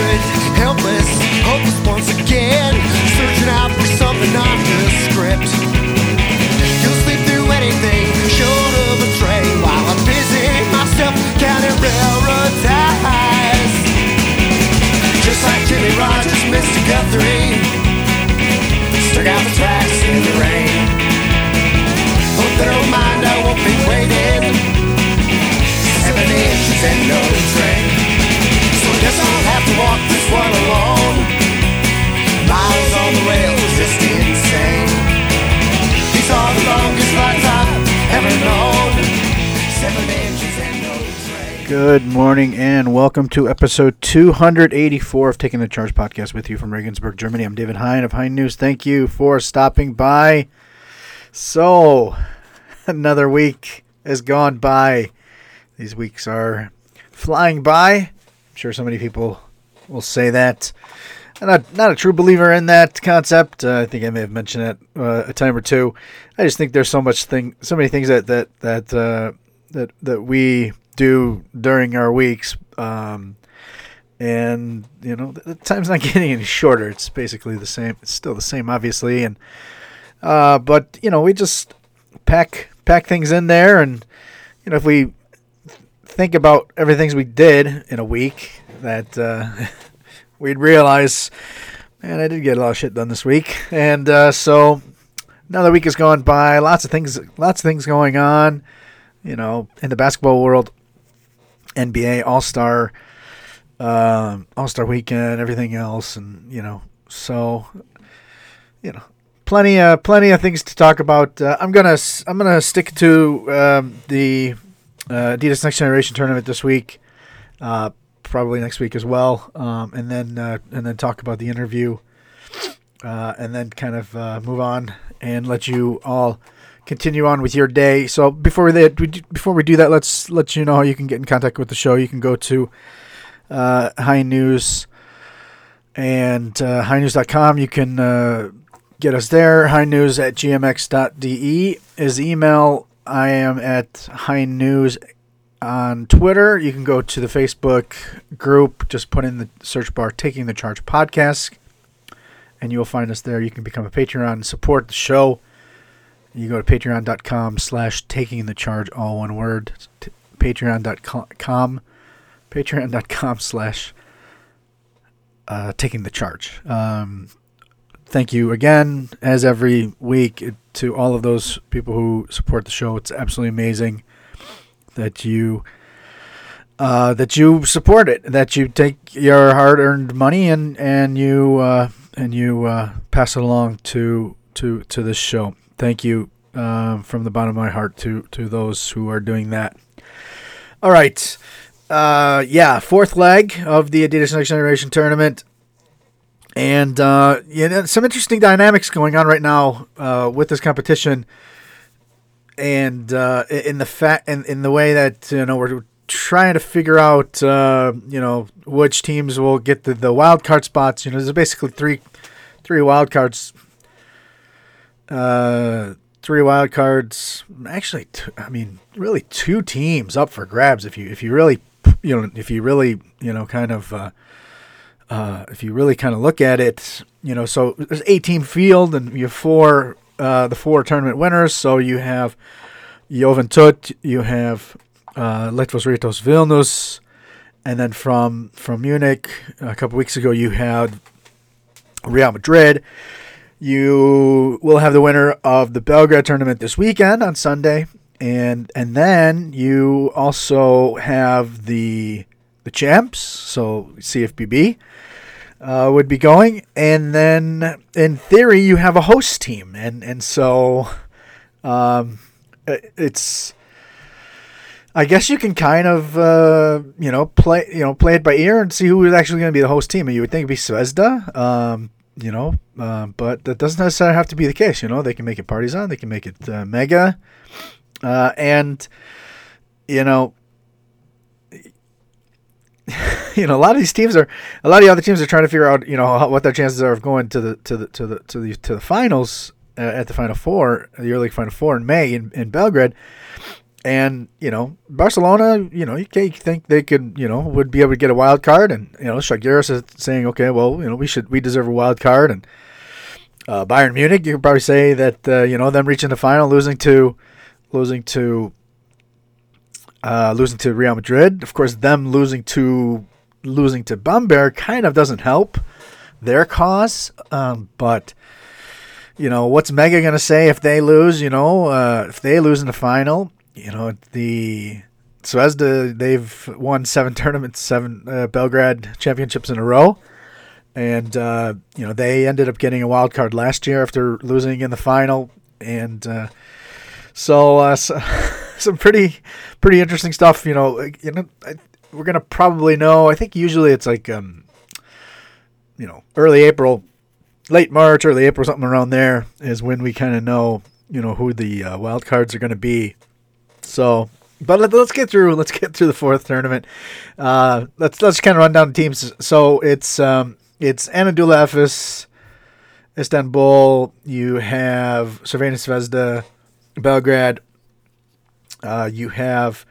desperate, helpless, hopeless once again, searching out for something nondescript. You'll sleep through anything short of a train while I'm busy myself counting railroad ties. Just like Jimmy Rogers, Mr. Guthrie, stuck out the tracks in the rain. Hope they don't mind, I won't be waiting. Seven inches and no train. Good morning and welcome to episode 284 of Taking the Charge podcast with you from Regensburg, Germany. I'm David Hein of Hein News. Thank you for stopping by. So, another week has gone by. These weeks are flying by. I'm sure so many people will say that. I'm not, not a true believer in that concept. Uh, I think I may have mentioned it uh, a time or two. I just think there's so much thing, so many things that that that uh, that that we do during our weeks, um, and you know the, time's not getting any shorter. It's basically the same. It's still the same, obviously, and uh, but you know we just pack pack things in there, and you know if we think about everything we did in a week, that uh, we'd realize, man, I did get a lot of shit done this week, and uh, so another week has gone by. Lots of things, lots of things going on. You know, in the basketball world, NBA All Star, um, All Star Weekend, everything else, and you know, so you know, plenty, uh, plenty of things to talk about. Uh, I'm gonna, I'm gonna stick to um, the uh, Adidas Next Generation tournament this week, uh, probably next week as well, um, and then uh, and then talk about the interview, uh, and then kind of uh, move on and let you all continue on with your day. So before do- before we do that, let's let you know how you can get in contact with the show. You can go to uh, Hein News and uh, heinnews.com. You can uh, get us there. Hein News at gmx.de is email. I am at Hein News on Twitter. You can go to the Facebook group. Just put in the search bar "Taking the Charge" podcast, and you will find us there. You can become a Patreon and support the show. You go to patreon.com slash taking the charge, all one word. T- patreon.com, patreon.com slash uh, taking the charge. Um, thank you again, as every week, to all of those people who support the show. It's absolutely amazing that you uh, that you support it, that you take your hard-earned money and and you uh, and you uh, pass it along to to to this show. Thank you um, from the bottom of my heart to to those who are doing that. All right, uh, yeah, fourth leg of the Adidas Next Generation tournament and uh, you know, some interesting dynamics going on right now uh, with this competition, and uh, in the fact in, in the way that you know we're trying to figure out uh, you know which teams will get the, the wild card spots. You know, there's basically three three wild cards. Uh, three wild cards. Actually, I mean, really two teams up for grabs if you if you really you know if you really you know kind of. Uh, uh, if you really kind of look at it, you know, so there's eight team field and you have four, uh, the four tournament winners. So you have Joventut, you have uh, Lietuvos Rytas Vilnius, and then from from Munich a couple weeks ago you had Real Madrid. You will have the winner of the Belgrade tournament this weekend on Sunday, and and then you also have the the champs, so CFBB uh, would be going, and then in theory you have a host team, and and so um, it's. I guess you can kind of uh, you know play you know play it by ear and see who is actually going to be the host team. And you would think it'd be Zvezda, um, you know, uh, but that doesn't necessarily have to be the case. You know, they can make it Partizan, they can make it uh, Mega, uh, and you know you know, a lot of these teams are, a lot of the other teams are trying to figure out, you know, how, what their chances are of going to the to the to the to the to the finals uh, at the final four, the early final four in May in, in Belgrade. And you know Barcelona, you know you can't think they could, you know, would be able to get a wild card, and you know Zalgiris is saying, okay, well, you know, we should we deserve a wild card, and uh, Bayern Munich, you could probably say that uh, you know them reaching the final, losing to losing to uh, losing to Real Madrid. Of course, them losing to losing to Bamberg kind of doesn't help their cause, um, but you know what's Mega gonna say if they lose? You know, uh, if they lose in the final, you know the Zvezda they've won seven tournaments, seven uh, Belgrade championships in a row, and uh, you know they ended up getting a wild card last year after losing in the final, and uh, so, uh, so some pretty pretty interesting stuff. You know, you know I, we're gonna probably know. I think usually it's like um, you know early April, late March, early April, something around there is when we kind of know you know who the uh, wild cards are going to be so, but let, us get through. Let's get through the fourth tournament. Uh, let's let's kind of run down the teams. So it's um, it's Anadolu Efes, Istanbul. You have Crvena Zvezda, Belgrade. Uh, you have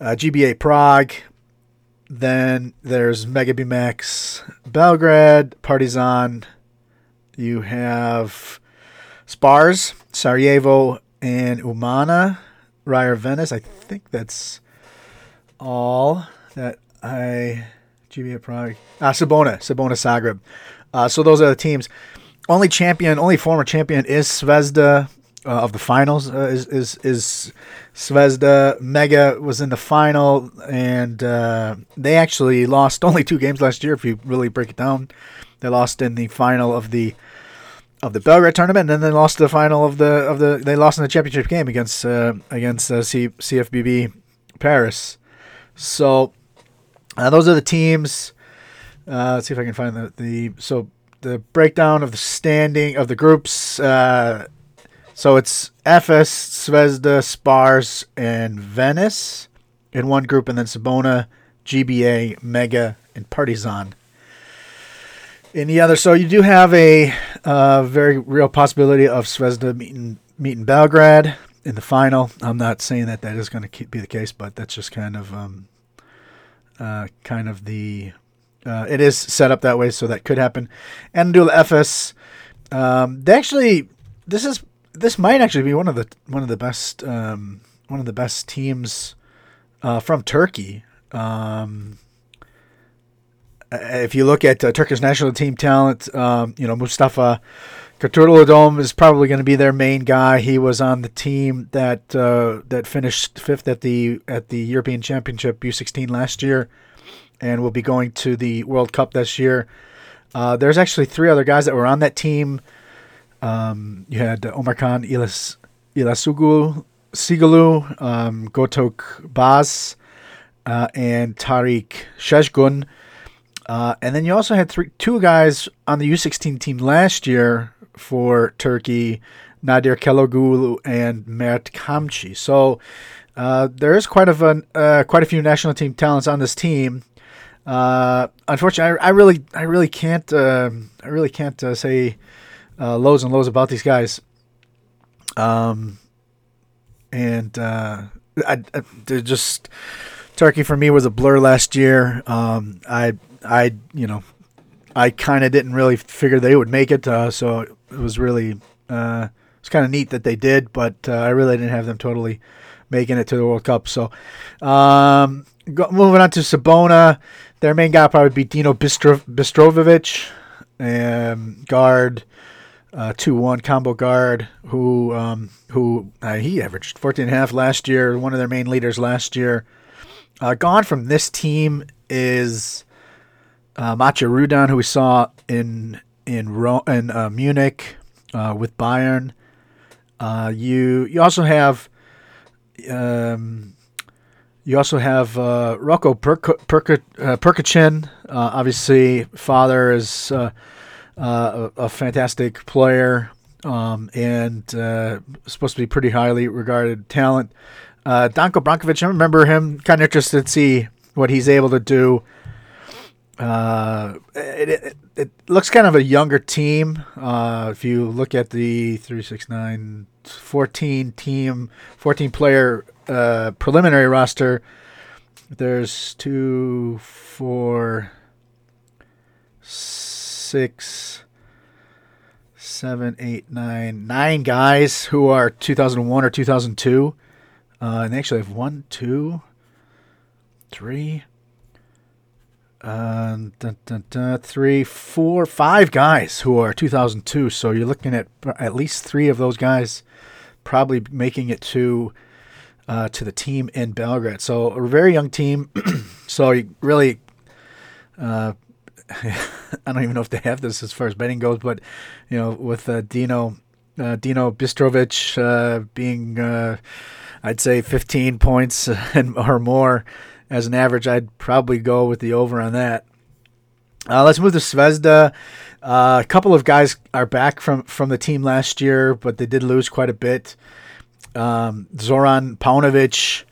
uh, GBA Prague. Then there's Mega Bemax Belgrade, Partizan. You have Spars, Sarajevo, and Umana. Reyer Venice. I think that's all that I. GBA Prague. Ah, Cibona. Cibona Zagreb. Uh, so those are the teams. Only champion, only former champion is Zvezda uh, of the finals. Uh, is is is Zvezda. Mega was in the final, and uh, they actually lost only two games last year. If you really break it down, they lost in the final of the of the Belgrade tournament, and then they lost the final of the of the they lost in the championship game against uh, against uh, C- CFBB Paris. So uh, those are the teams. Uh, let's see if I can find the, the so the breakdown of the standing of the groups. Uh, so it's Efes, Zvezda, Spars, and Venice in one group, and then Cibona, GBA, Mega, and Partizan in the other. So you do have a uh, very real possibility of Zvezda meeting meeting Belgrade in the final. I'm not saying that that is going to be the case, but that's just kind of um, uh, kind of the uh, it is set up that way, so that could happen. Anadolu Efes, um, they actually this is this might actually be one of the one of the best um, one of the best teams uh, from Turkey. Um, if you look at uh, Turkish national team talent, um, you know Mustafa Kurtuldum is probably going to be their main guy. He was on the team that uh, that finished fifth at the at the European Championship U16 last year, and will be going to the World Cup this year. Uh, there's actually three other guys that were on that team. Um, you had Omar Khan Ilas Ilasugu Sigalu, um, Gotok Baz, uh, and Tariq Sheshgun. Uh, and then you also had three, two guys on the U16 team last year for Turkey, Nadir Kelogulu and Mert Kamchi. So uh, there is quite of a uh, quite a few national team talents on this team. Uh, unfortunately, I, I, really I really can't um, I really can't uh, say uh, lows and lows about these guys. Um, and I, I just Turkey for me was a blur last year. Um, I I you know I kind of didn't really figure they would make it, uh, so it was really uh, it's kind of neat that they did, but uh, I really didn't have them totally making it to the World Cup. So um, go, moving on to Cibona, their main guy probably would be Dino Bistro, um, guard. Uh, two one combo guard who um, who uh, he averaged 14 and a half last year one of their main leaders last year uh, gone from this team is uh, Rudan, who we saw in in Ro- in uh, Munich uh, with Bayern. Uh, you you also have um, you also have uh, Rocco Perk- uh, Uh, obviously, father is a, a, fantastic player um, and supposed to be pretty highly regarded talent. Danko Brankovic, I remember him. Kind of interested to see what he's able to do uh, it, it, it, looks kind of a younger team. Uh, if you look at the 369 14 team, 14 player uh, preliminary roster, there's two, four, six, seven, eight, nine, nine guys who are 2001 or 2002. Uh, and they actually have one, two, three, uh, dun, dun, dun, three, four, five guys who are 2002. So you're looking at at least three of those guys probably making it to uh, to the team in Belgrade. So a very young team. so you really, uh, I don't even know if they have this as far as betting goes, but you know, with uh, Dino uh, Dino Bistrovic uh, being, I'd say, 15 points or more as an average, I'd probably go with the over on that. let's move to Zvezda. a couple of guys are back from, from the team last year, but they did lose quite a bit. Um, Zoran Paunovic,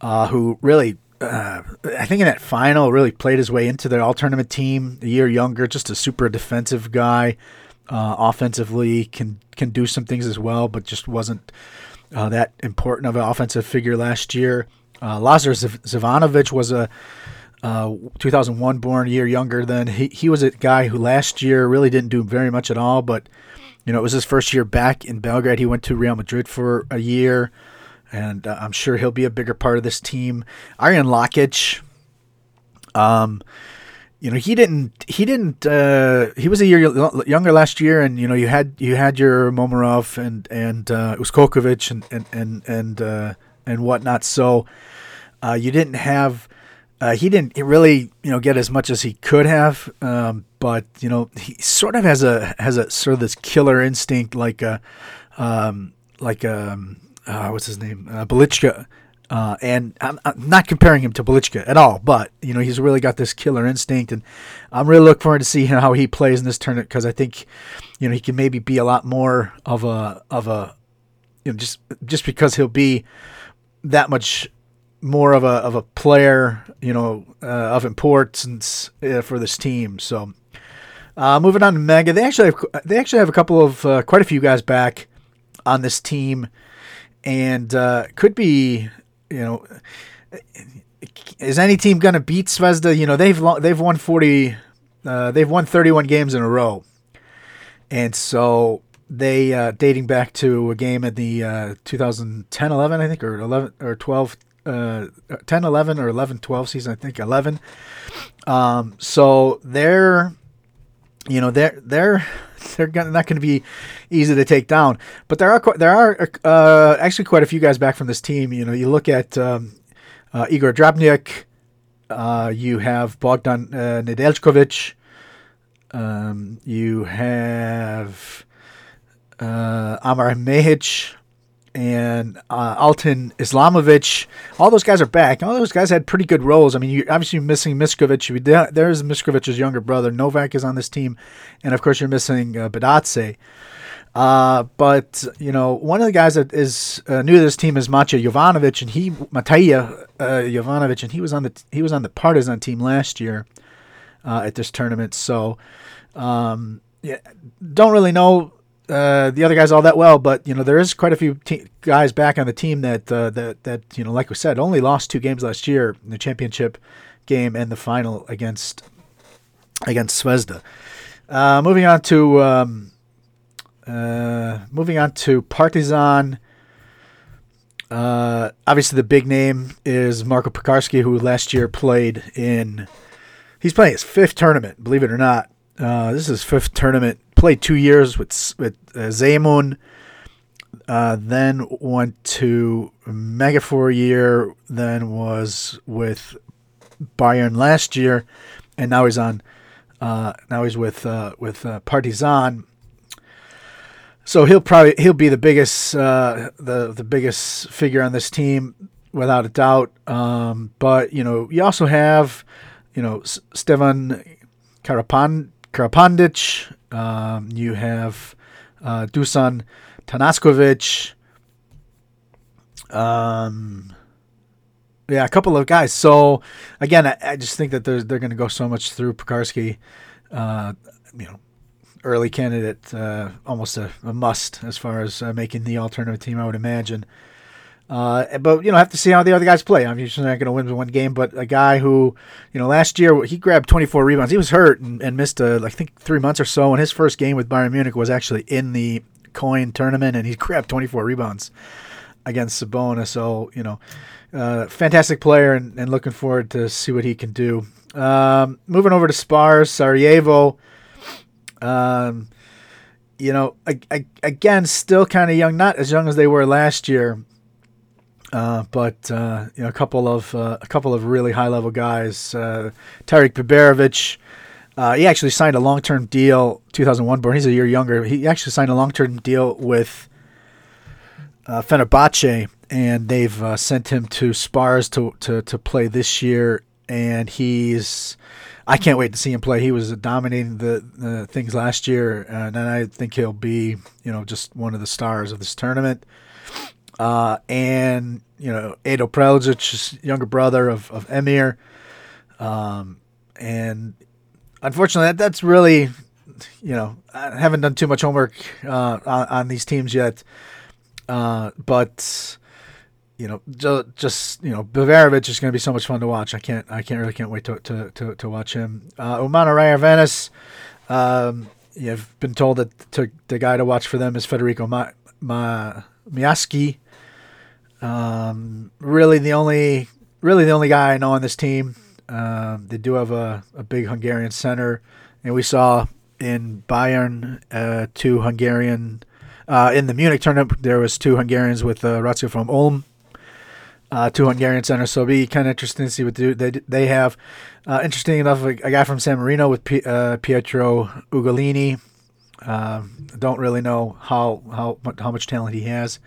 uh, who really, uh, I think in that final, really played his way into their all tournament team. A year younger, just a super defensive guy. Uh, offensively, can can do some things as well, but just wasn't uh, that important of an offensive figure last year. Uh, Lazar Zivanovic was a uh, 2001 born, year younger than he. He was a guy who last year really didn't do very much at all, but you know, it was his first year back in Belgrade. He went to Real Madrid for a year, and uh, I'm sure he'll be a bigger part of this team. Arijan Lakic, um, you know, he didn't, he didn't, uh, he was a year younger last year, and you know, you had you had your Momarov and and uh, Uskokovic and and and and uh, and whatnot. So uh, you didn't have uh, he didn't really, you know, get as much as he could have, um, but you know, he sort of has a has a sort of this killer instinct, like a, um, like a, um, uh, what's his name, uh, Bjelica. Uh, and I'm, I'm, not comparing him to Bjelica at all, but you know he's really got this killer instinct, and I'm really looking forward to see how he plays in this tournament because I think, you know, he can maybe be a lot more of a of a, you know, just just because he'll be that much more of a of a player, you know, uh, of importance uh, for this team. So, uh, moving on to Mega, they actually have, they actually have a couple of uh, quite a few guys back on this team, and uh, could be, you know, is any team going to beat Zvezda? You know, they've they've won forty, uh, they've won thirty one games in a row, and so they dating back to a game in the 2010-11, I think, or 11 or 12 uh, 10, 11, or 11, 12 season, I think 11. Um, so they're, you know, they're, they're, they're not going to be easy to take down, but there are, there are uh, actually quite a few guys back from this team. You know, you look at um, uh, Igor Drobnjak, uh, you have Bogdan uh, Nedeljkovic, um, you have uh, Amar Mehic, and uh, Altin Islamovic. All those guys are back. All those guys had pretty good roles. I mean, you obviously missing Miskovic. There's Miskovic's younger brother. Novak is on this team, and of course you're missing uh, Bitadze. Uh, but you know, one of the guys that is uh, new to this team is Matija Jovanovic, and he Matija uh, Jovanovic, and he was on the he was on the Partizan team last year uh, at this tournament. So, um, yeah, don't really know uh, the other guys all that well, but you know there is quite a few te- guys back on the team that uh, that that you know, like we said, only lost two games last year in the championship game and the final against against Zvezda. Uh, moving on to um, uh, moving on to Partizan. Uh, obviously, the big name is Marco Pekarsky, who last year played in. He's playing his fifth tournament, believe it or not. this is his fifth tournament played two years with with uh. Uh, then went to Mega for a year. Then was with Bayern last year, and now he's on. Uh, now he's with uh, with uh, Partizan. So he'll probably he'll be the biggest uh, the the biggest figure on this team without a doubt. Um, but you know you also have you know S- Stevan Karapan Karapandic, um, you have uh, Dusan Tanaskovic. Um, yeah, a couple of guys. So again, I, I just think that they're they're going to go so much through Pekarsky. Uh, you know, early candidate, uh, almost a, a, must as far as uh, making the alternative team. I would imagine. Uh, but you know, have to see how the other guys play. I'm usually not going to win one game, but a guy who, you know, last year he grabbed 24 rebounds. He was hurt and, and missed, uh, I think, three months or so. And his first game with Bayern Munich was actually in the coin tournament, and he grabbed 24 rebounds against Sabonis. So you know, uh, fantastic player, and, and, looking forward to see what he can do. Um, moving over to Spars, Sarajevo. Um, you know, I, I, again, still kind of young, not as young as they were last year. Uh, but uh, you know, a couple of uh, a couple of really high level guys. Uh, Biberovic, uh, he actually signed a long term deal. 2001 born. He's a year younger. He actually signed a long term deal with uh, Fenerbahce, and they've uh, sent him to Spars to, to to play this year. And he's, I can't wait to see him play. He was dominating the, the things last year, and I think he'll be, you know, just one of the stars of this tournament. Uh, and you know Edo Preljic, younger brother of, of Emir. Um, and unfortunately, that, that's really, you know, I haven't done too much homework uh, on, on, these teams yet. Uh, but you know, ju- just you know, Biberovic is going to be so much fun to watch. I can't, I can't really can't wait to to, to, to watch him. Uh, Umana Reyer Venice, um, you've been told that to, the guy to watch for them is Federico Ma, Ma Miaschi. Um, really, the only really the only guy I know on this team. Um, they do have a, a big Hungarian center, and we saw in Bayern uh, two Hungarian uh, in the Munich tournament. There was two Hungarians with uh, Ratio from Ulm, uh, two Hungarian centers. So it'll be kind of interesting to see what they they have. Uh, interesting enough, a, a, guy from San Marino with P, uh, Pietro Ugolini. Uh, don't really know how how how much talent he has.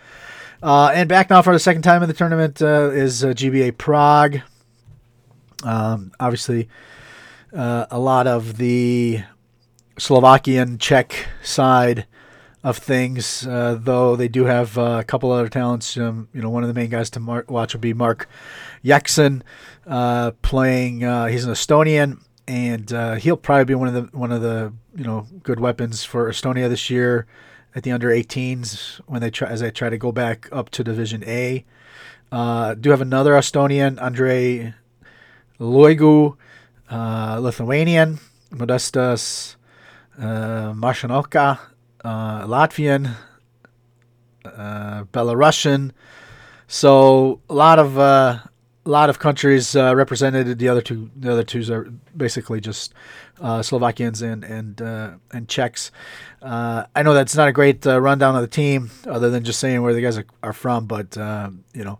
Uh, and back now for the second time in the tournament uh, is uh, GBA Prague. Um, obviously, uh, a lot of the Slovakian Czech side of things, uh, though they do have uh, a couple other talents. Um, you know, one of the main guys to watch will be Mark Jackson playing. he's an Estonian, and he'll probably be one of the one of the you know good weapons for Estonia this year at the under 18s when they try as they try to go back up to Division A. Uh, do have another Estonian, Andre Loigu, uh, Lithuanian, Modestas uh, Marshanoka, uh, Latvian, uh, Belarusian. So a lot of uh, a lot of countries uh, represented. The other two, the other two are basically just uh, Slovakians and and uh, and Czechs. Uh, I know that's not a great uh, rundown of the team, other than just saying where the guys are, are from. But uh, you know,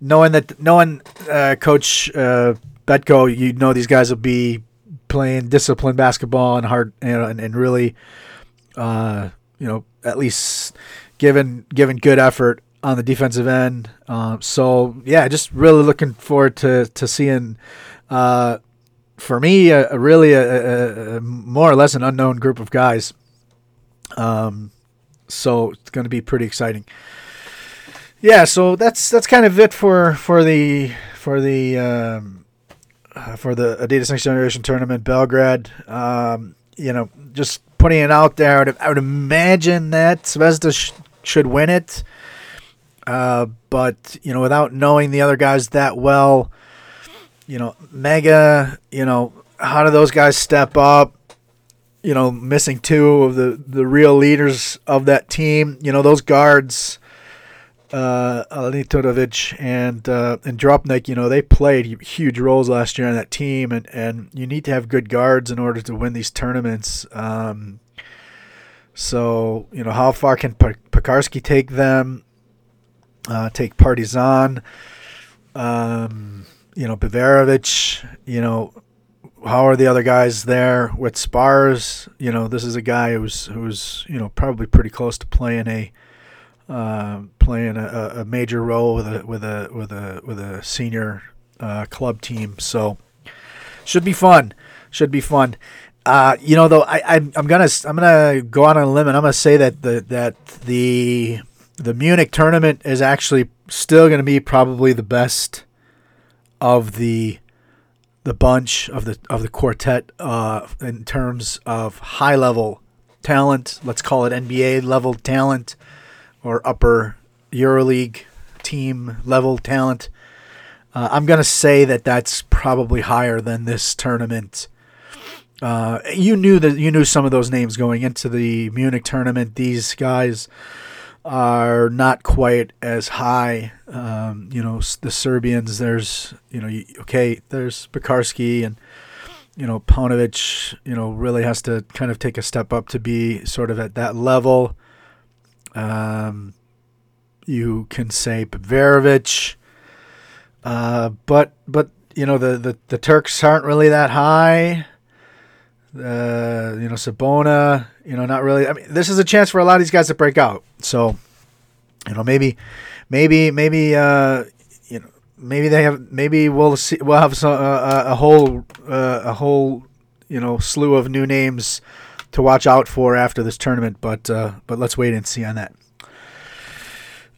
knowing that knowing Coach Betko, you know these guys will be playing disciplined basketball and hard, you know, and, and really, you know, at least given given good effort on the defensive end. So yeah, just really looking forward to to seeing. Uh, for me, a, a really a, a, more or less an unknown group of guys. Um, so it's going to be pretty exciting. Yeah, so that's that's kind of it for for the for the um, uh, for the Adidas Next Generation Tournament Belgrade. Um, you know, just putting it out there. I would, I would imagine that Zvezda sh- should win it. Uh, but you know, without knowing the other guys that well, you know, Mega, you know, how do those guys step up? You know, missing two of the the real leaders of that team. You know, those guards, uh, Alitorovic and uh, and Drobnjak. You know, they played huge roles last year on that team, and and you need to have good guards in order to win these tournaments. Um, so you know, how far can Pekarski take them? uh, take Partizan, um, you know, Biberovic, you know, how are the other guys there with Spars? You know, this is a guy who's who's you know probably pretty close to playing a uh, playing a, a, major role with a with a with a with a senior uh, club team. So should be fun. Should be fun. Uh, you know, though, I, I I'm gonna I'm gonna go out on a limb and I'm gonna say that the that the the Munich tournament is actually still to be probably the best of the the bunch of the of the quartet uh, in terms of high level talent. Let's call it NBA level talent or upper EuroLeague team level talent. Uh, I'm gonna say that that's probably higher than this tournament. Uh, you knew that you knew some of those names going into the Munich tournament. These guys are not quite as high. Um, you know, the Serbians. There's you know, okay, there's Pekarsky and you know Paunovic. You know, really has to kind of take a step up to be sort of at that level. Um, you can say Biberovic, uh, but but you know the, the the Turks aren't really that high. Uh, you know, Cibona, you know, not really. I mean, this is a chance for a lot of these guys to break out. So, you know, maybe, maybe, maybe, uh, you know, maybe they have, maybe we'll see, we'll have some, uh, a whole, uh, a whole, you know, slew of new names to watch out for after this tournament. But, uh, but let's wait and see on that.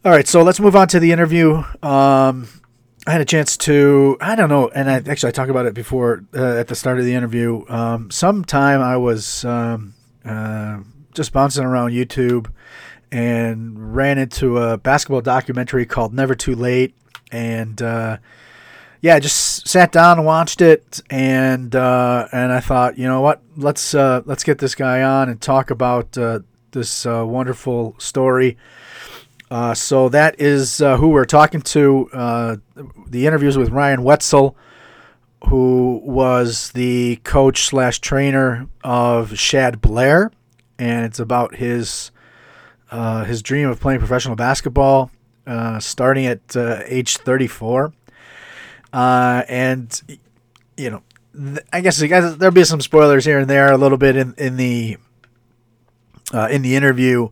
All right, so let's move on to the interview. Um, I had a chance to, I don't know, and I actually I talked about it before uh, at the start of the interview. Um, sometime I was um, uh, just bouncing around YouTube and ran into a basketball documentary called Never Too Late, and uh, yeah, I just sat down and watched it, and uh, and I thought, you know what, let's uh, let's get this guy on and talk about uh, this wonderful story. Uh, so that is uh, who we're talking to. Uh, the interviews with Ryan Wetzel, who was the coach slash trainer of Shad Blair, and it's about his uh, his dream of playing professional basketball, uh, starting at uh, age 34. and you know, th- I guess there'll be some spoilers here and there, a little bit in in the in the interview.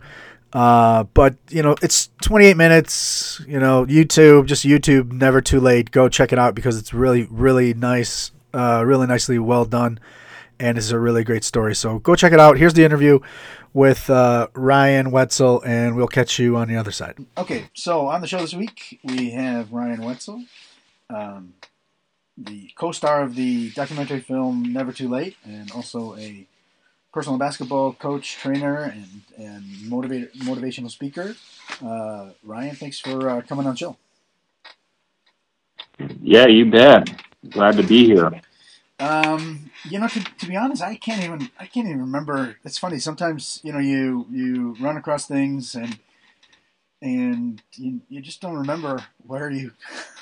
Uh, but you know, it's 28 minutes. You know, YouTube, just YouTube, never too late. Go check it out because it's really, really nice, uh, really nicely well done, and it's a really great story. So go check it out. Here's the interview with uh, Ryan Wetzel, and we'll catch you on the other side. Okay, so on the show this week we have Ryan Wetzel, um, the co-star of the documentary film Never Too Late, and also a personal basketball coach, trainer, and and motivator, motivational speaker. Uh, Ryan, thanks for uh, coming on show. Yeah, you bet. Glad to be here. Um, you know, to, to be honest, I can't even I can't even remember. It's funny. Sometimes you know you you run across things and and you, you just don't remember where you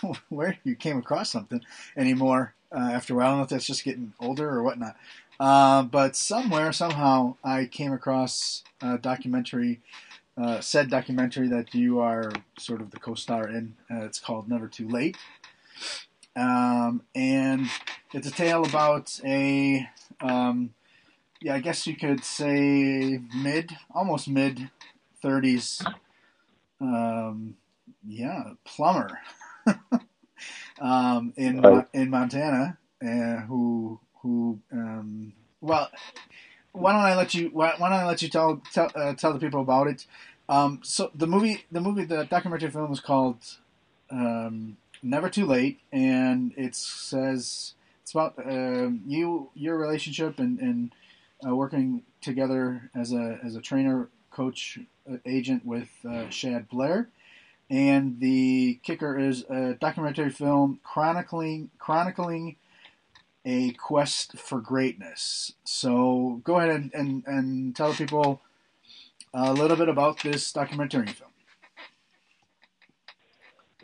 where you came across something anymore uh, after a while. I don't know if that's just getting older or whatnot. Uh, but somewhere, somehow, I came across a documentary, uh, said documentary that you are sort of the co-star in. Uh, it's called Never Too Late, um, and it's a tale about a, um, yeah, I guess you could say mid, almost mid, thirties, um, yeah, plumber, um, in in Montana, uh, who who um, well why don't I let you why, why don't I let you tell tell, uh, tell the people about it? Um, so the movie the movie the documentary film is called um, Never Too Late and it says it's about uh, you your relationship and, and uh, working together as a as a trainer coach uh, agent with uh, Shad Blair. And the kicker is a documentary film chronicling chronicling a quest for greatness. So go ahead and, and, and tell people a little bit about this documentary film.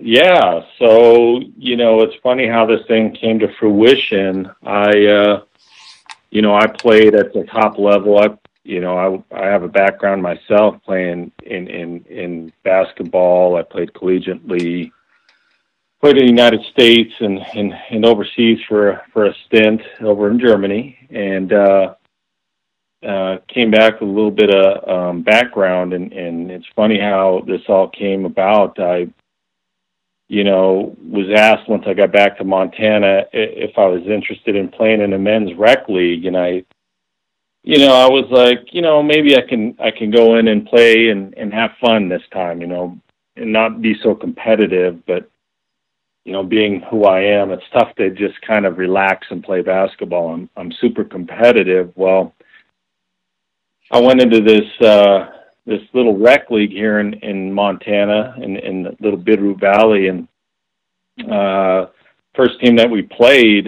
Yeah, so you know it's funny how this thing came to fruition. I, uh, you know, I played at the top level. I, you know, I I have a background myself playing in in in basketball. I played collegiately played in the United States and, and, and overseas for for a stint over in Germany, and uh, uh, came back with a little bit of um, background. And, and it's funny how this all came about. I, you know, was asked once I got back to Montana if I was interested in playing in a men's rec league, and I. You know, I was like, you know, maybe I can I can go in and play and and have fun this time, you know, and not be so competitive, but you know, being who I am, it's tough to just kind of relax and play basketball. I'm I'm super competitive. Well, I went into this uh, this little rec league here in in Montana in in the little Bitterroot Valley, and uh, first team that we played,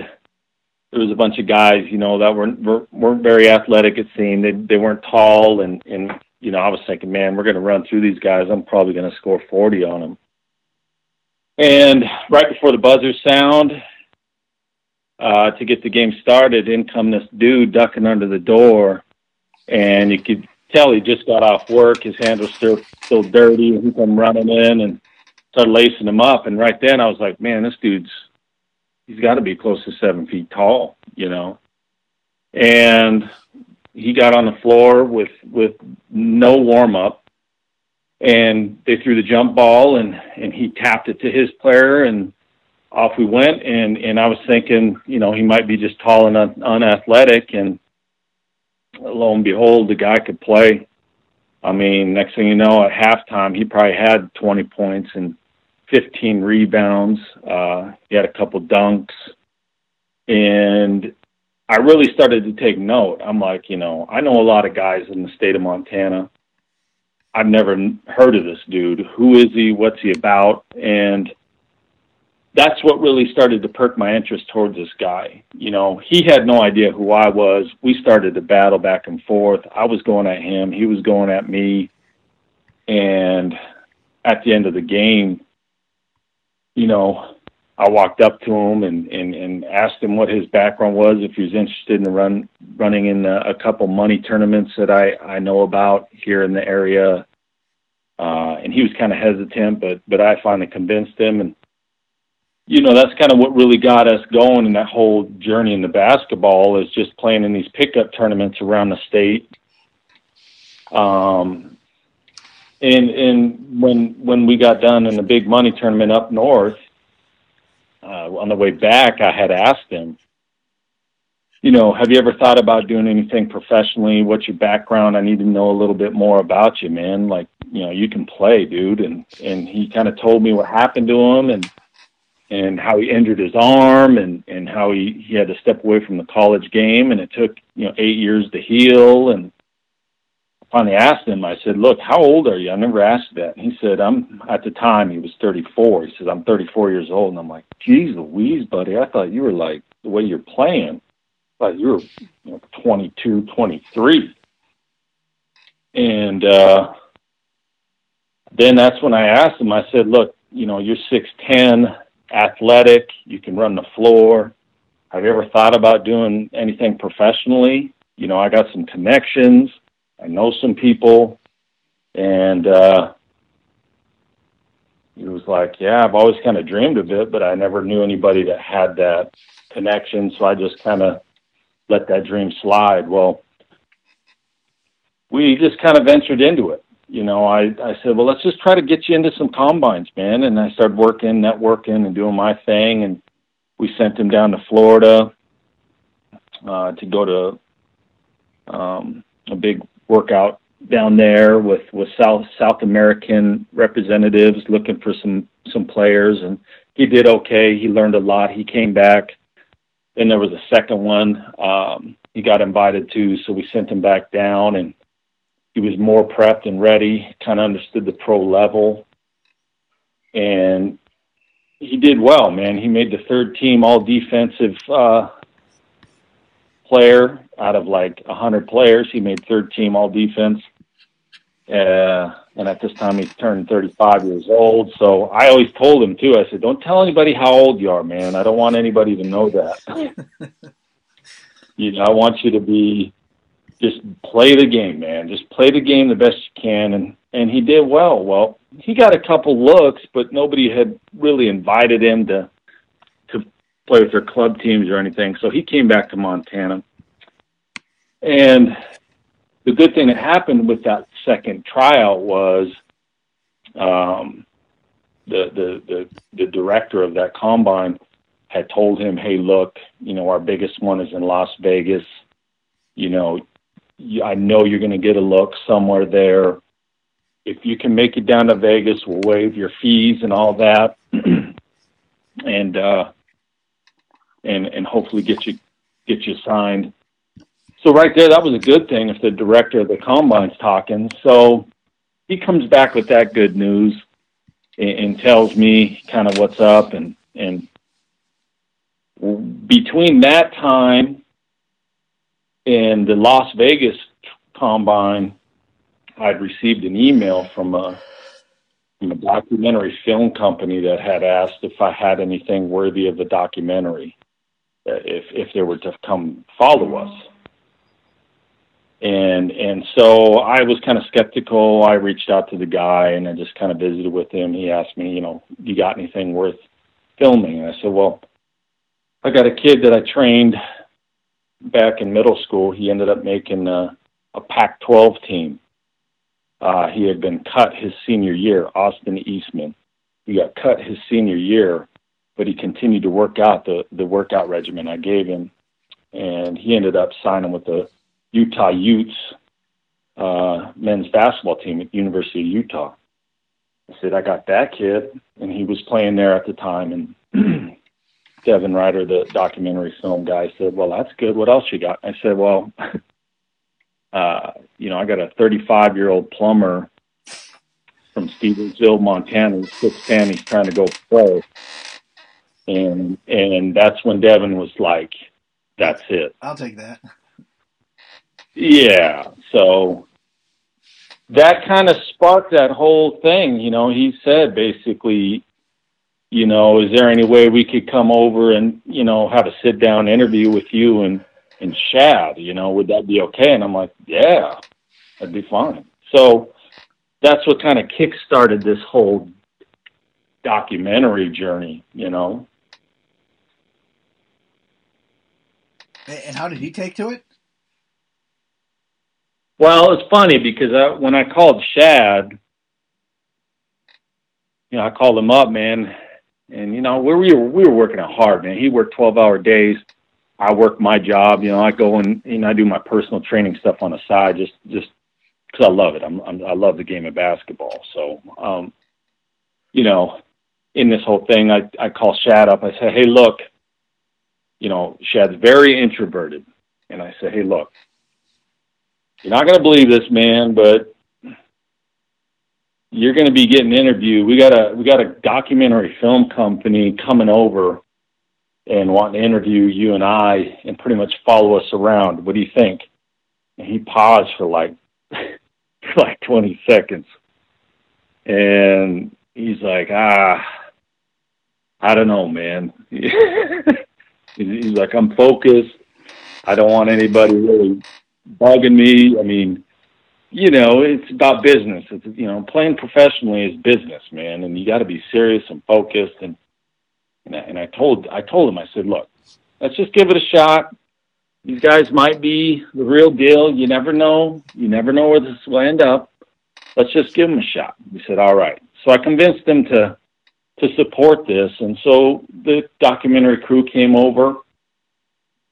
there was a bunch of guys, you know, that weren't weren't very athletic. It seemed they they weren't tall, and and you know, I was thinking, man, we're going to run through these guys. I'm probably going to score 40 on them. And right before the buzzer sound, uh, to get the game started, in come this dude ducking under the door, and you could tell he just got off work. His hands were still still dirty, and he come running in and started lacing him up. And right then, I was like, man, this dude's he's got to be close to seven feet tall, you know. And he got on the floor with with no warm up and they threw the jump ball and and he tapped it to his player and off we went. And and I was thinking you know he might be just tall and un- unathletic and lo and behold the guy could play. I mean next thing you know at halftime he probably had 20 points and 15 rebounds. Uh he had a couple dunks. And I really started to take note. I'm like you know I know a lot of guys in the state of Montana I've never heard of this dude. Who is he? What's he about? And that's what really started to perk my interest towards this guy. You know, he had no idea who I was. We started to battle back and forth. I was going at him, he was going at me. And at the end of the game, you know, I walked up to him and, and, and asked him what his background was, if he was interested in run running in a, a couple money tournaments that I, I know about here in the area. Uh, and he was kind of hesitant, but but I finally convinced him, and you know that's kind of what really got us going in that whole journey in the basketball is just playing in these pickup tournaments around the state. Um, and and when when we got done in the big money tournament up north, uh, on the way back, I had asked him, you know, have you ever thought about doing anything professionally? What's your background? I need to know a little bit more about you, man. Like, you know, you can play, dude. And and he kind of told me what happened to him and and how he injured his arm and and how he he had to step away from the college game and it took you know eight years to heal and finally asked him, I said, Look, how old are you? I never asked that. And he said, I'm at the time he was 34. He says, I'm 34 years old. And I'm like, Geez Louise, buddy, I thought you were like the way you're playing. I thought you were you know, 22, 23. And uh, then that's when I asked him, I said, Look, you know, you're 6'10, athletic, you can run the floor. Have you ever thought about doing anything professionally? You know, I got some connections I know some people, and uh, he was like, "Yeah, I've always kind of dreamed of it, but I never knew anybody that had that connection, so I just kind of let that dream slide." Well, we just kind of ventured into it. You know, I I said, "Well, let's just try to get you into some combines, man." And I started working, networking, and doing my thing, and we sent him down to Florida uh, to go to um, a big workout down there with with South South American representatives looking for some some players, and he did okay. He learned a lot. He came back. Then there was a second one um, he got invited to, so we sent him back down, and he was more prepped and ready. Kind of understood the pro level, and he did well. Man, he made the third team All Defensive uh, player out of like 100 players. He made third team all defense. Uh, and at this time, he's turned 35 years old. So I always told him, too, I said, don't tell anybody how old you are, man. I don't want anybody to know that. you know, I want you to be just play the game, man. Just play the game the best you can. And, and he did well. Well, he got a couple looks, but nobody had really invited him to to play with their club teams or anything. So he came back to Montana and the good thing that happened with that second tryout was um, the, the, the, the director of that combine had told him, hey, look, you know, our biggest one is in Las Vegas. You know, I know you're going to get a look somewhere there. If you can make it down to Vegas, we'll waive your fees and all that, and uh, and and hopefully get you get you signed. So right there, that was a good thing if the director of the combine's talking. So he comes back with that good news and, and tells me kind of what's up and and between that time and the Las Vegas combine, I'd received an email from a from a documentary film company that had asked if I had anything worthy of a documentary, uh, if if they were to come follow us. And and so I was kind of skeptical. I reached out to the guy and I just kind of visited with him. He asked me, you know, you got anything worth filming? And I said, well, I got a kid that I trained back in middle school. He ended up making a, a Pac-12 team. Uh, he had been cut his senior year, Austin Eastman. He got cut his senior year, but he continued to work out the, the workout regimen I gave him. And he ended up signing with the Utah Utes uh, men's basketball team at University of Utah. I said, I got that kid. And he was playing there at the time. And Devin Ryder, the documentary film guy, said, Well, that's good. What else you got? I said, Well, uh, you know, I got a 35 year old plumber from Stevensville, Montana, who's 6'10. He's trying to go pro. And, and that's when Devin was like, That's it. I'll take that. Yeah. So that kind of sparked that whole thing. You know, he said basically, you know, is there any way we could come over and, you know, have a sit down interview with you and, and Shad, you know, would that be okay? And I'm like, yeah, that'd be fine. So that's what kind of kick started this whole documentary journey, you know. And how did he take to it? Well, it's funny because I, when I called Shad, you know, I called him up, man, and you know, we were we were working hard, man. He worked twelve hour days. I work my job. You know, I go and you know I do my personal training stuff on the side, just just because I love it. I'm, I'm I love the game of basketball. So, um, you know, in this whole thing, I I call Shad up. I say, hey, look, you know, Shad's very introverted, and I say, hey, look, you're not going to believe this, man, but you're going to be getting interviewed. We got a we got a documentary film company coming over and wanting to interview you and I and pretty much follow us around. What do you think? And he paused for like like 20 seconds, and he's like, ah, I don't know, man. he's like, I'm focused. I don't want anybody really bugging me. I mean, you know, it's about business. It's you know, playing professionally is business, man, and you got to be serious and focused. And and I, and I told I told him I said, look, let's just give it a shot. These guys might be the real deal. You never know. You never know where this will end up. Let's just give them a shot. He said, all right. So I convinced them to to support this, and so the documentary crew came over.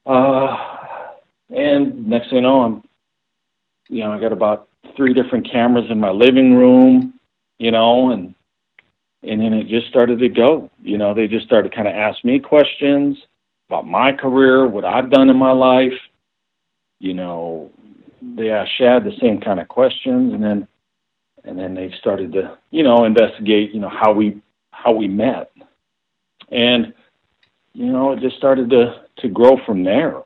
Uh, and next thing you know, I'm, you know, I got about three different cameras in my living room, you know, and and then it just started to go. You know, they just started to kind of ask me questions about my career, what I've done in my life. You know, they asked Shad the same kind of questions, and then and then they started to, you know, investigate, you know, how we how we met, and you know, it just started to to grow from there.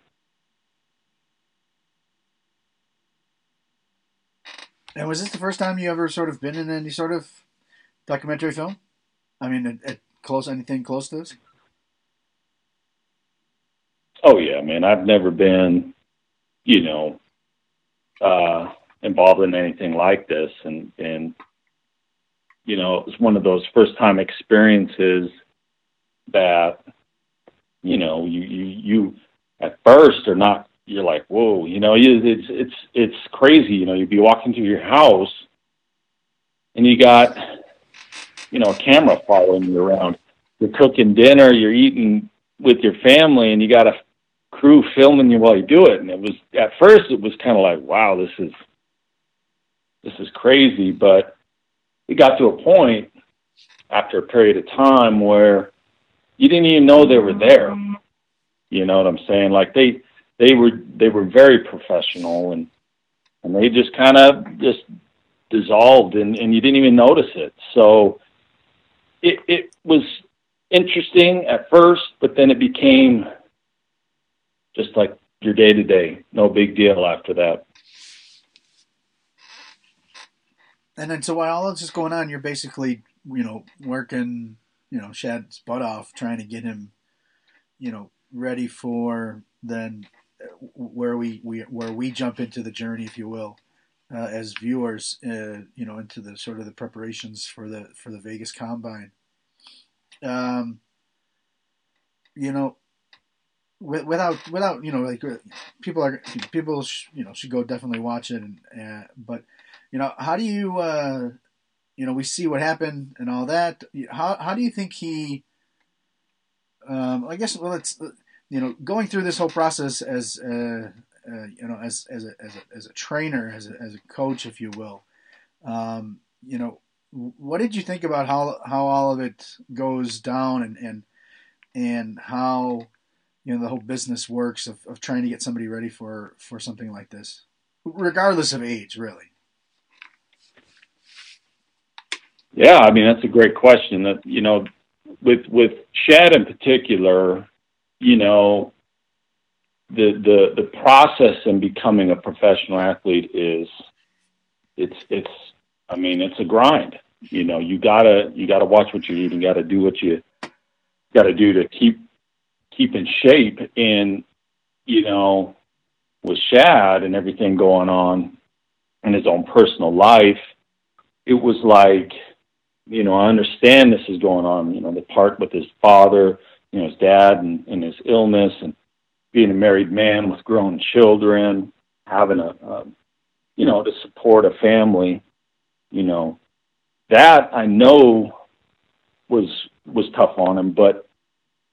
And was this the first time you ever sort of been in any sort of documentary film? I mean, at, at close anything close to this? Oh yeah, man. I've never been, you know, uh, involved in anything like this, and and you know, it was one of those first time experiences that, you know, you you you at first are not you're like, whoa, you know, it's it's it's crazy. You know, you'd be walking through your house, and you got, you know, a camera following you around. You're cooking dinner, you're eating with your family, and you got a crew filming you while you do it. And it was at first it was kind of like, wow, this is this is crazy. But it got to a point after a period of time where you didn't even know they were there. You know what I'm saying? Like they they were they were very professional and and they just kind of just dissolved and, and you didn't even notice it. So it, it was interesting at first, but then it became just like your day to day. No big deal after that. And then, so while all this is going on, you're basically, you know, working, you know, Shad's butt off, trying to get him, you know, ready for then where we, we where we jump into the journey, if you will, uh, as viewers, uh, you know, into the sort of the preparations for the for the Vegas Combine. Um, you know, without without you know like people are people sh- you know should go definitely watch it and uh, but you know how do you uh you know we see what happened and all that how how do you think he um I guess well it's you know going through this whole process as uh, uh you know as as a, as a as a trainer as a as a coach if you will um you know what did you think about how how all of it goes down and and and how you know the whole business works of, of trying to get somebody ready for for something like this regardless of age really? Yeah i mean that's a great question. That you know with with shad in particular you know the the the process in becoming a professional athlete is it's it's i mean it's a grind you know you gotta you gotta watch what you eat and gotta do what you gotta do to keep keep in shape. And, you know, with Shad and everything going on in his own personal life, it was like, you know, I understand this is going on, you know, the part with his father, you know, his dad and, and his illness and being a married man with grown children, having a, a you know, to support a family, you know, that I know was was tough on him, but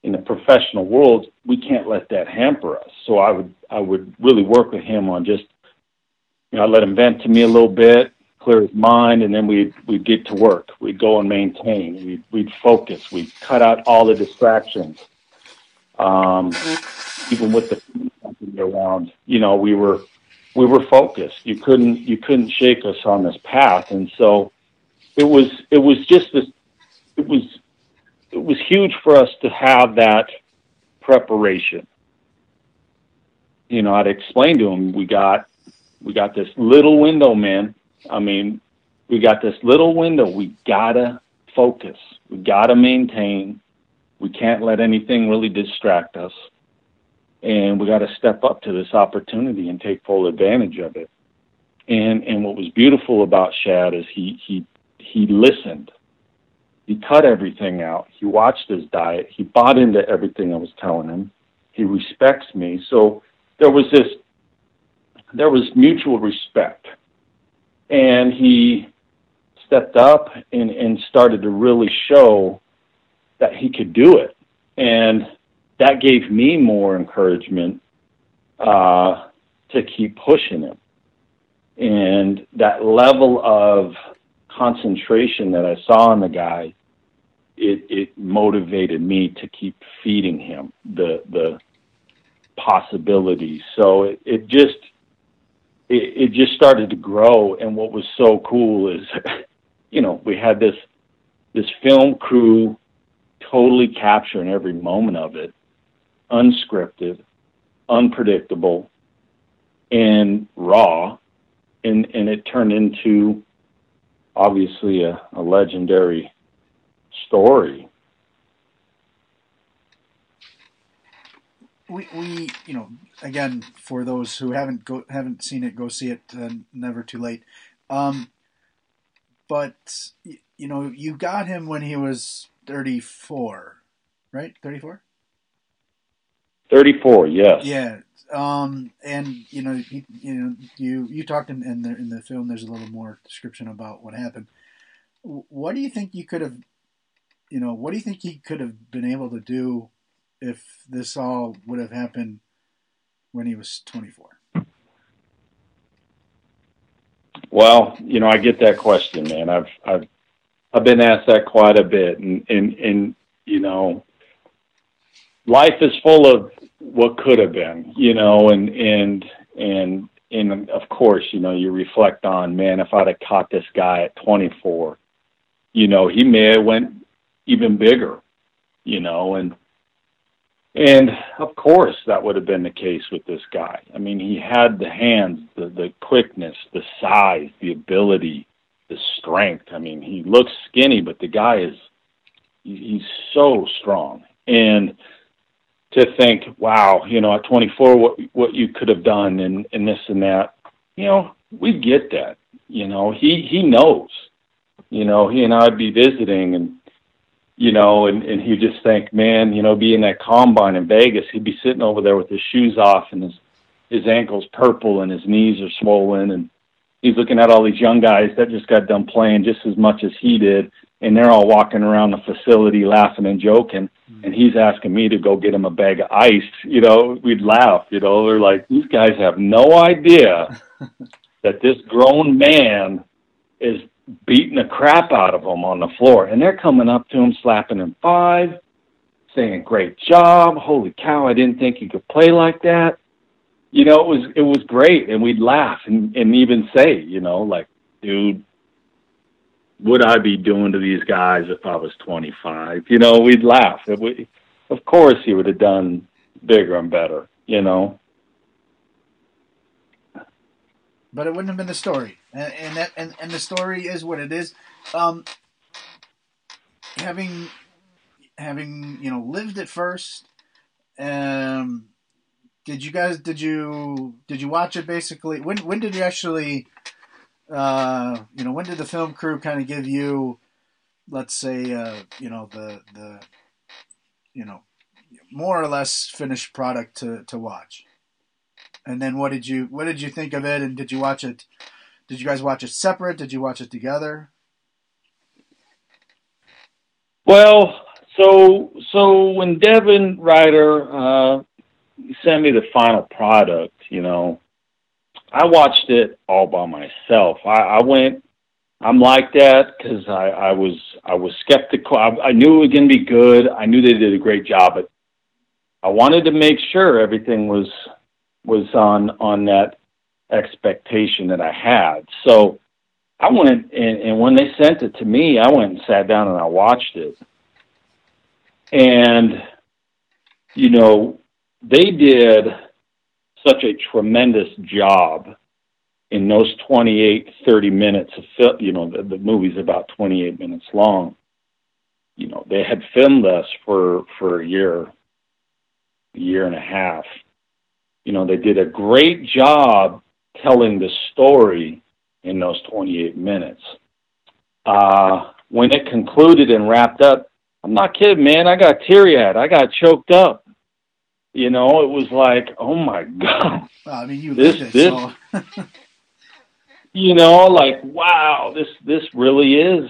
in the professional world, we can't let that hamper us. So I would I would really work with him on just you know, I let him vent to me a little bit, clear his mind, and then we'd we'd get to work. We'd go and maintain. We'd we'd focus. We'd cut out all the distractions. Um, even with the around, you know, we were we were focused. You couldn't you couldn't shake us on this path, and so it was it was just this. It was it was huge for us to have that preparation. You know, I'd explain to him we got we got this little window, man. I mean, we got this little window. We gotta focus. We gotta maintain. We can't let anything really distract us. And we got to step up to this opportunity and take full advantage of it. And and what was beautiful about Shad is he he he listened he cut everything out. He watched his diet. He bought into everything I was telling him. He respects me. So there was this, there was mutual respect. And he stepped up and, and started to really show that he could do it. And that gave me more encouragement uh, to keep pushing him. And that level of concentration that I saw in the guy, it it motivated me to keep feeding him the the possibilities. So it, it just it, it just started to grow and what was so cool is you know, we had this this film crew totally capturing every moment of it, unscripted, unpredictable, and raw. And and it turned into obviously a, a legendary story. We, we, you know, again, for those who haven't go haven't seen it, go see it. Uh, never too late. Um, but you know, you got him when he was thirty four, right? Thirty four. Thirty four, yes. Yeah, um, and you know, you, you know, you you talked in, in the in the film. There's a little more description about what happened. What do you think you could have, you know, what do you think he could have been able to do if this all would have happened when he was 24? Well, you know, I get that question, man. I've I've I've been asked that quite a bit, and and and you know, life is full of what could have been, you know, and and and and of course, you know, you reflect on, man, if I'd have caught this guy at 24, you know, he may have went even bigger, you know, and and of course that would have been the case with this guy. I mean, he had the hands, the the quickness, the size, the ability, the strength. I mean, he looks skinny, but the guy is he's so strong. And to think, wow, you know, at 24, what what you could have done, and and this and that, you know, we get that. You know, he he knows. You know, he and I'd be visiting, and you know, and and he'd just think, man, you know, being that combine in Vegas, he'd be sitting over there with his shoes off and his his ankles purple and his knees are swollen, and he's looking at all these young guys that just got done playing just as much as he did, and they're all walking around the facility laughing and joking. Mm-hmm. And he's asking me to go get him a bag of ice. You know we'd laugh you know. They're like these guys have no idea that this grown man is beating the crap out of them on the floor and they're coming up to him slapping him five saying great job holy cow i didn't think you could play like that you know it was it was great and we'd laugh and and even say you know like dude what would I be doing to these guys if I was 25? You know, we'd laugh. We, of course, he would have done bigger and better. You know. But it wouldn't have been the story, and and that, and, and the story is what it is. Um, having having you know lived it first, um, did you guys did you did you watch it basically? When when did you actually uh, you know, when did the film crew kind of give you, let's say, uh, you know, the the, you know, more or less finished product to to watch? And then what did you what did you think of it? And did you watch it? Did you guys watch it separate? Did you watch it together? Well, so so when Devin Ryder uh, sent me the final product, you know, I watched it all by myself. I, I went. I'm like that because I, I was I was skeptical. I, I knew it was going to be good. I knew they did a great job, but I wanted to make sure everything was was on on that expectation that I had. So I went and, and when they sent it to me, I went and sat down and I watched it. And you know, they did such a tremendous job in those 28, 30 minutes of film. You know, the, the movie's about 28 minutes long. You know, they had filmed us for for a year, a year and a half. You know, they did a great job telling the story in those 28 minutes. Uh, when it concluded and wrapped up, I'm not kidding, man. I got teary eyed. I got choked up you know, it was like, oh my god. Well, I mean, you this it, this. So. you know, like wow, this this really is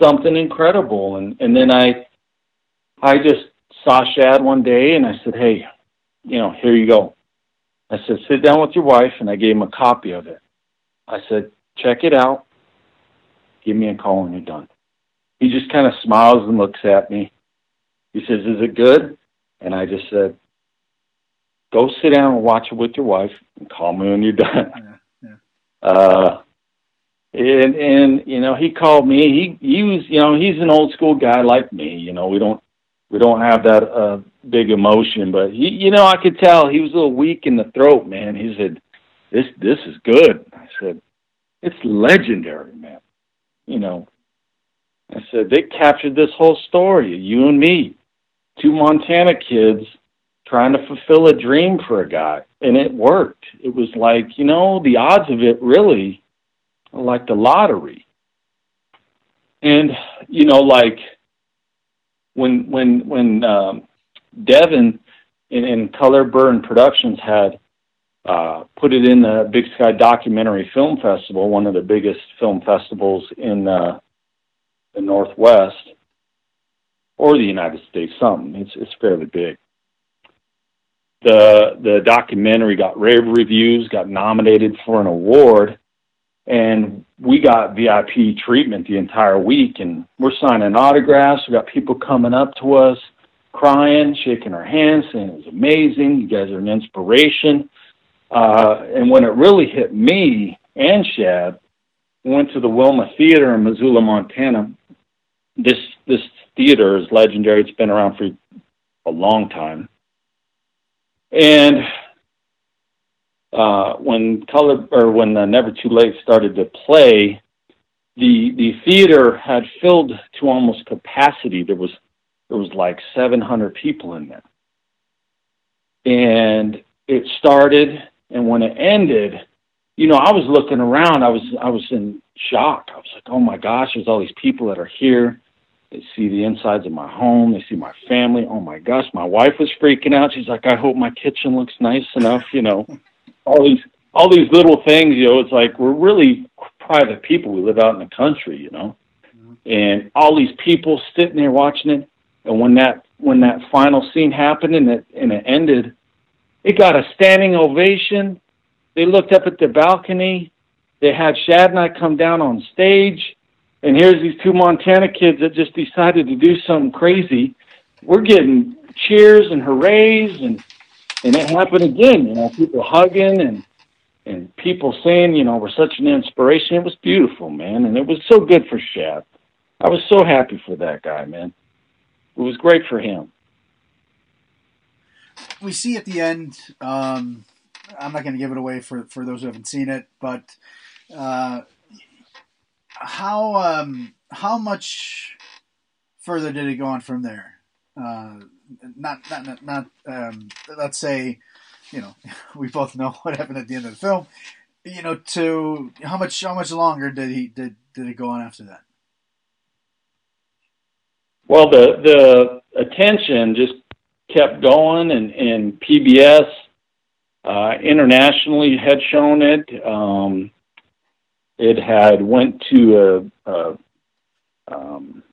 something incredible. And and then I I just saw Shad one day and I said, hey, you know, here you go. I said, sit down with your wife, and I gave him a copy of it. I said, check it out. Give me a call when you're done. He just kind of smiles and looks at me. He says, is it good? And I just said, go sit down and watch it with your wife and call me when you're done. Yeah, yeah. Uh, and and you know he called me. He he was you know he's an old school guy like me. You know we don't we don't have that uh, big emotion, but he you know I could tell he was a little weak in the throat, man. He said this this is good. I said it's legendary, man. You know I said they captured this whole story, you and me two Montana kids trying to fulfill a dream for a guy, and it worked. It was like you know the odds of it really like the lottery, and you know like when when when um, Devin in, in Color Burn Productions had uh, put it in the Big Sky Documentary Film Festival, one of the biggest film festivals in uh, the Northwest or the United States, something. It's it's fairly big. The the documentary got rave reviews, got nominated for an award, and we got VIP treatment the entire week. And we're signing autographs. We got people coming up to us, crying, shaking our hands, saying it was amazing. You guys are an inspiration. Uh, and when it really hit me and Shad, we went to the Wilma Theater in Missoula, Montana. This this theater is legendary. It's been around for a long time. And uh, when color or when uh, Never Too Late started to play, the the theater had filled to almost capacity. There was there was like 700 people in there, and it started. And when it ended, you know, I was looking around. I was I was in shock. I was like, oh my gosh, there's all these people that are here. They see the insides of my home. They see my family. Oh my gosh, my wife was freaking out. She's like, I hope my kitchen looks nice enough. You know, all these all these little things. You know, it's like we're really private people. We live out in the country. You know, and all these people sitting there watching it. And when that when that final scene happened and it and it ended, it got a standing ovation. They looked up at the balcony. They had Shad and I come down on stage, and here's these two Montana kids that just decided to do something crazy. We're getting cheers and hoorays, and and it happened again. You know, people hugging and and people saying, you know, we're such an inspiration. It was beautiful, man, and it was so good for Shad. I was so happy for that guy, man. It was great for him. We see at the end. Um, I'm not going to give it away for for those who haven't seen it, but uh, how um, how much further did it go on from there? Uh, not not not, um, let's say, you know, we both know what happened at the end of the film. You know, to how much how much longer did he did did it go on after that? Well, the the attention just kept going, and and PBS uh, internationally had shown it. Um, it had went to a, a um,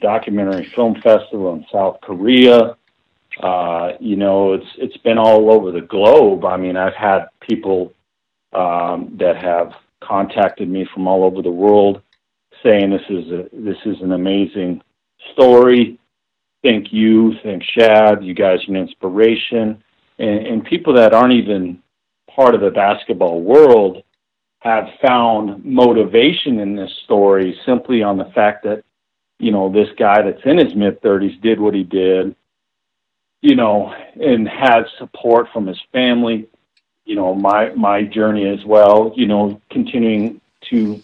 documentary film festival in South Korea. Uh, you know, it's it's been all over the globe. I mean, I've had people um, that have contacted me from all over the world saying this is a this is an amazing story. Thank you, thank Shad. You guys are an inspiration, and, and people that aren't even part of the basketball world have found motivation in this story simply on the fact that you know this guy that's in his mid 30s did what he did you know and had support from his family. You know my my journey as well you know continuing to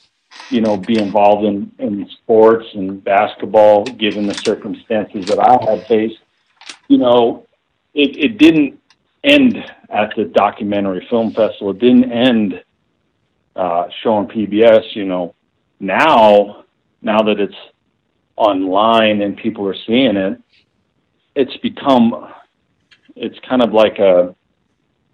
you know be involved in in sports and basketball given the circumstances that I had faced. You know it it didn't end at the documentary film festival. It didn't end uh, show on PBS, you know, now now that it's online and people are seeing it, it's become it's kind of like a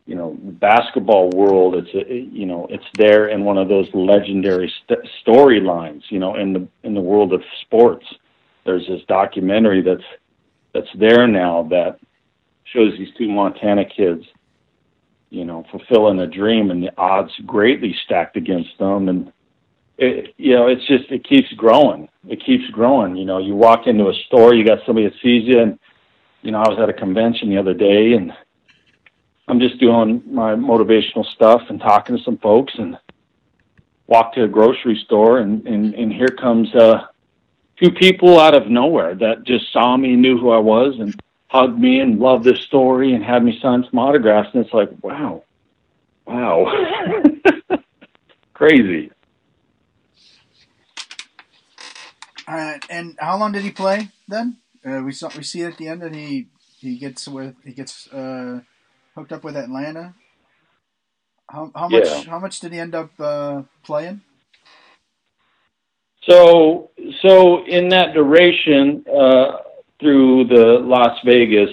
you know basketball world. It's a, you know it's there in one of those legendary st- storylines. You know in the in the world of sports, there's this documentary that's that's there now that shows these two Montana kids you know, fulfilling a dream, and the odds greatly stacked against them. And it, you know, it's just it keeps growing. It keeps growing. You know, you walk into a store, you got somebody that sees you, and you know, I was at a convention the other day, and I'm just doing my motivational stuff and talking to some folks, and walk to a grocery store, and and, and here comes uh, two people out of nowhere that just saw me, knew who I was, and hugged me and loved this story and had me sign some autographs. And it's like, wow, wow, crazy. And how long did he play then? Uh, we saw we see at the end that he he gets with he gets uh, hooked up with Atlanta. How how much yeah. how much did he end up uh, playing? So so in that duration, uh, through the Las Vegas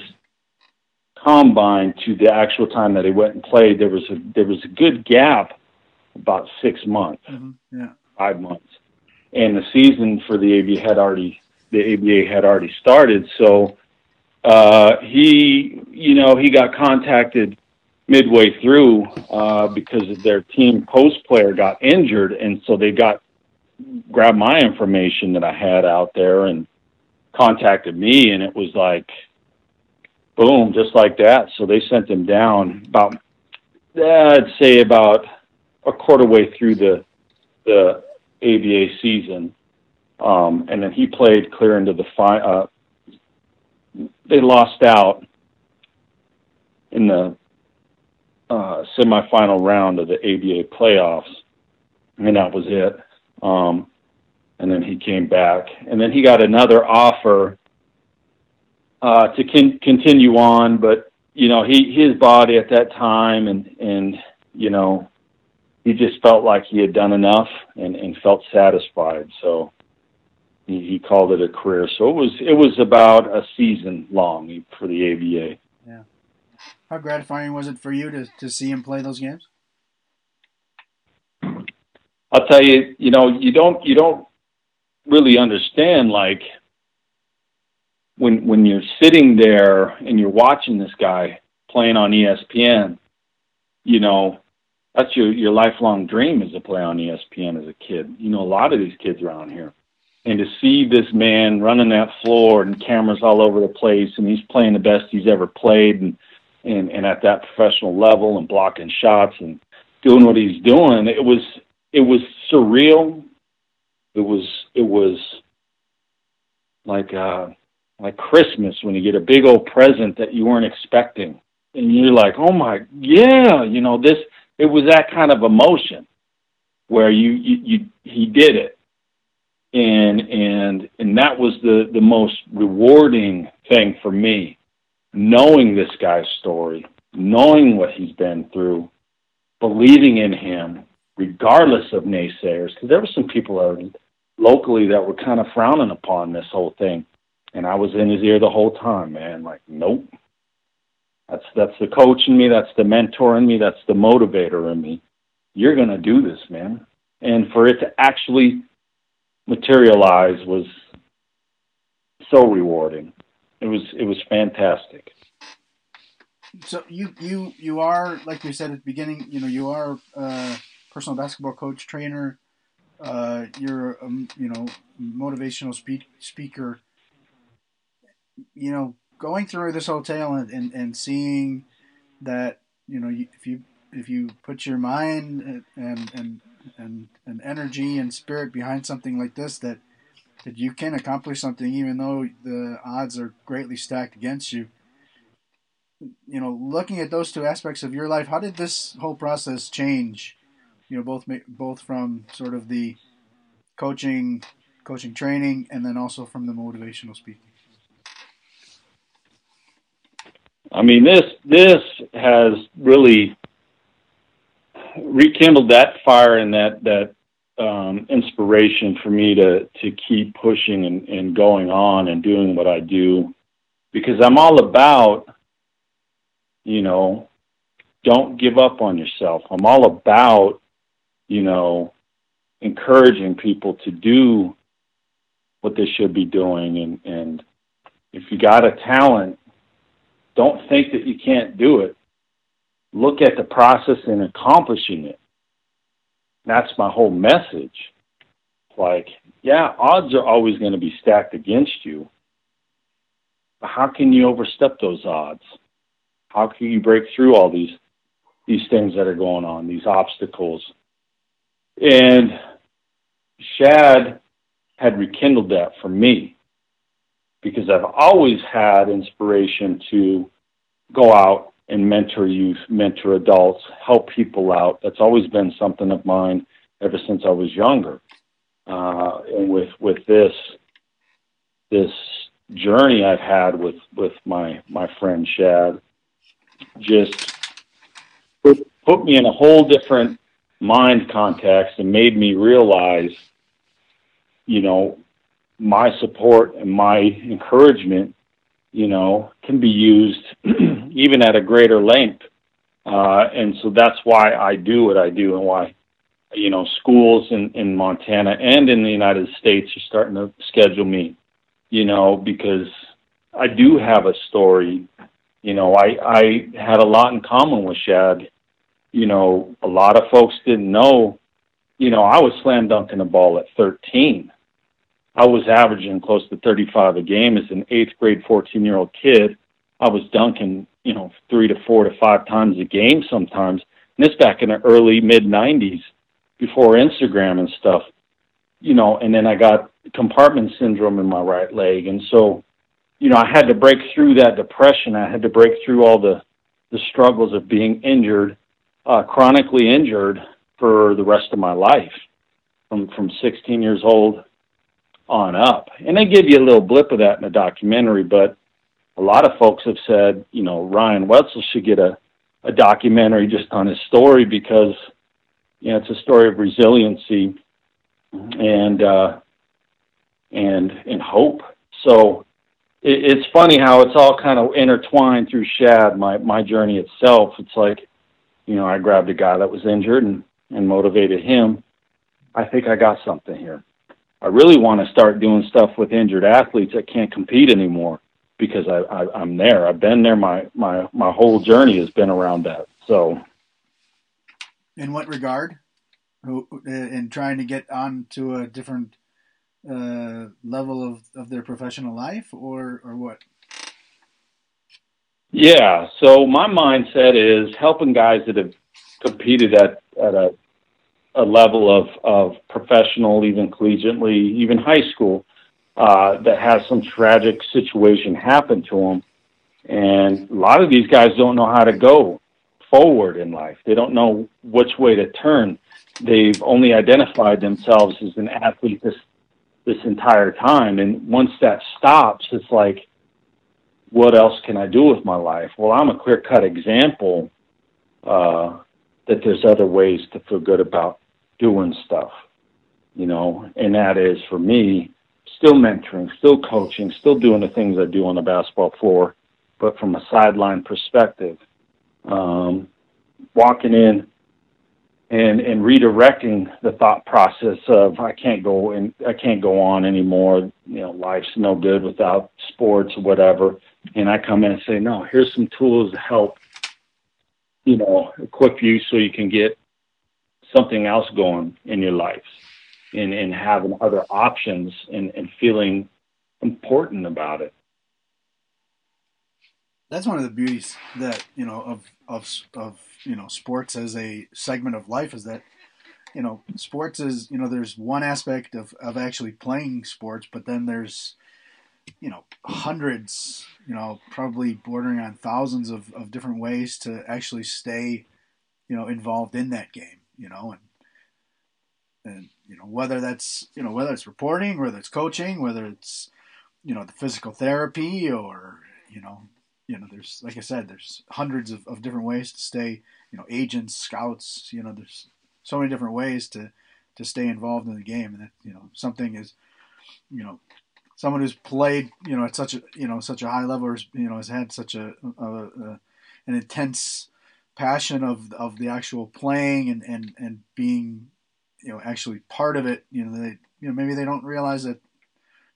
combine to the actual time that he went and played, there was a there was a good gap, about six months, mm-hmm. yeah, five months, and the season for the ABA had already the ABA had already started. So uh, he, you know, he got contacted midway through uh, because their team post player got injured, and so they got grabbed my information that I had out there and contacted me, and it was like, boom, just like that. So they sent him down about I'd say about a quarter way through the the ABA season, um, and then he played clear into the fi- uh, They lost out in the uh, semifinal round of the ABA playoffs, and that was it. Um, and then he came back, and then he got another offer uh, to con- continue on, but you know, he his body at that time, and and you know, he just felt like he had done enough and and felt satisfied. So he, he called it a career. So it was it was about a season long for the ABA. Yeah. How gratifying was it for you to to see him play those games? I'll tell you, you know, you don't you don't really understand like when when you're sitting there and you're watching this guy playing on ESPN, you know, that's your your lifelong dream is to play on ESPN as a kid. You know, a lot of these kids around here. And to see this man running that floor and cameras all over the place and he's playing the best he's ever played and and, and at that professional level and blocking shots and doing what he's doing, it was it was surreal. It was it was like uh like Christmas when you get a big old present that you weren't expecting. And you're like, oh my, yeah, you know, this, it was that kind of emotion where you, you, you he did it. And, and, and that was the, the most rewarding thing for me, knowing this guy's story, knowing what he's been through, believing in him, regardless of naysayers, because there were some people locally that were kind of frowning upon this whole thing and I was in his ear the whole time, man. Like, nope. That's that's the coach in me. That's the mentor in me. That's the motivator in me. You're gonna do this, man. And for it to actually materialize was so rewarding. It was it was fantastic. So you you you are like we said at the beginning. You know you are a personal basketball coach, trainer. Uh, you're a you know motivational speak, speaker you know, going through this hotel and, and, and seeing that, you know, if you if you put your mind and and and, and energy and spirit behind something like this, that that you can accomplish something even though the odds are greatly stacked against you. You know, looking at those two aspects of your life, how did this whole process change? You know, both both from sort of the coaching, coaching training, and then also from the motivational speaking. I mean, this this has really rekindled that fire and that that um, inspiration for me to to keep pushing and, and going on and doing what I do because I'm all about you know don't give up on yourself. I'm all about you know encouraging people to do what they should be doing and and if you got a talent don't think that you can't do it. Look at the process in accomplishing it. That's my whole message. Like, yeah, odds are always going to be stacked against you. But how can you overstep those odds? How can you break through all these these things that are going on, these obstacles? And Shad had rekindled that for me because I've always had inspiration to go out and mentor youth, mentor adults, help people out. That's always been something of mine ever since I was younger. Uh, and with with this this journey I've had with with my my friend Shad, just put, put me in a whole different mind context and made me realize, you know, my support and my encouragement, you know, can be used even at a greater length. Uh, and so that's why I do what I do and why, you know, schools in, in Montana and in the United States are starting to schedule me, you know, because I do have a story. You know, I, I had a lot in common with Shad. You know, a lot of folks didn't know, you know, I was slam dunking the ball at 13 I was averaging close to 35 a game as an eighth grade 14 year old kid. I was dunking, you know, three to four to five times a game sometimes. And this back in the early mid '90s, before Instagram and stuff. You know, and then I got compartment syndrome in my right leg, and so, you know, I had to break through that depression. I had to break through all the the struggles of being injured, uh, chronically injured for the rest of my life, from from 16 years old on up. And they give you a little blip of that in the documentary, but a lot of folks have said, you know, Ryan Wetzel should get a, a documentary just on his story because, you know, it's a story of resiliency and uh, and and hope. So it, it's funny how it's all kind of intertwined through Shad. My my journey itself. It's like, you know, I grabbed a guy that was injured and and motivated him. I think I got something here. I really want to start doing stuff with injured athletes that can't compete anymore because I, I I'm there. I've been there. My my my whole journey has been around that. So, in what regard? In trying to get on to a different uh, level of, of their professional life, or or what? Yeah. So my mindset is helping guys that have competed at at a a level of, of professional, even collegiately, even high school, uh, that has some tragic situation happen to them. And a lot of these guys don't know how to go forward in life. They don't know which way to turn. They've only identified themselves as an athlete this this entire time. And once that stops, it's like, what else can I do with my life? Well, I'm a clear cut example uh, that there's other ways to feel good about doing stuff, you know, and that is for me still mentoring, still coaching, still doing the things I do on the basketball floor, but from a sideline perspective, um, walking in and and redirecting the thought process of I can't go and I can't go on anymore. You know, life's no good without sports or whatever. And I come in and say, no, here's some tools to help, you know, equip you so you can get something else going in your life and, and having other options and, and feeling important about it. That's one of the beauties that, you know, of, of, of, you know, sports as a segment of life is that, you know, sports is, you know, there's one aspect of, of actually playing sports, but then there's, you know, hundreds, you know, probably bordering on thousands of, of different ways to actually stay, you know, involved in that game you know, and and you know whether that's you know whether it's reporting, whether it's coaching, whether it's you know the physical therapy or you know you know there's like I said there's hundreds of, of different ways to stay you know agents, scouts, you know there's so many different ways to to stay involved in the game and that you know something is you know someone who's played you know at such a you know such a high level or you know has had such a, a, a an intense passion of of the actual playing and and and being you know actually part of it you know they you know maybe they don't realize that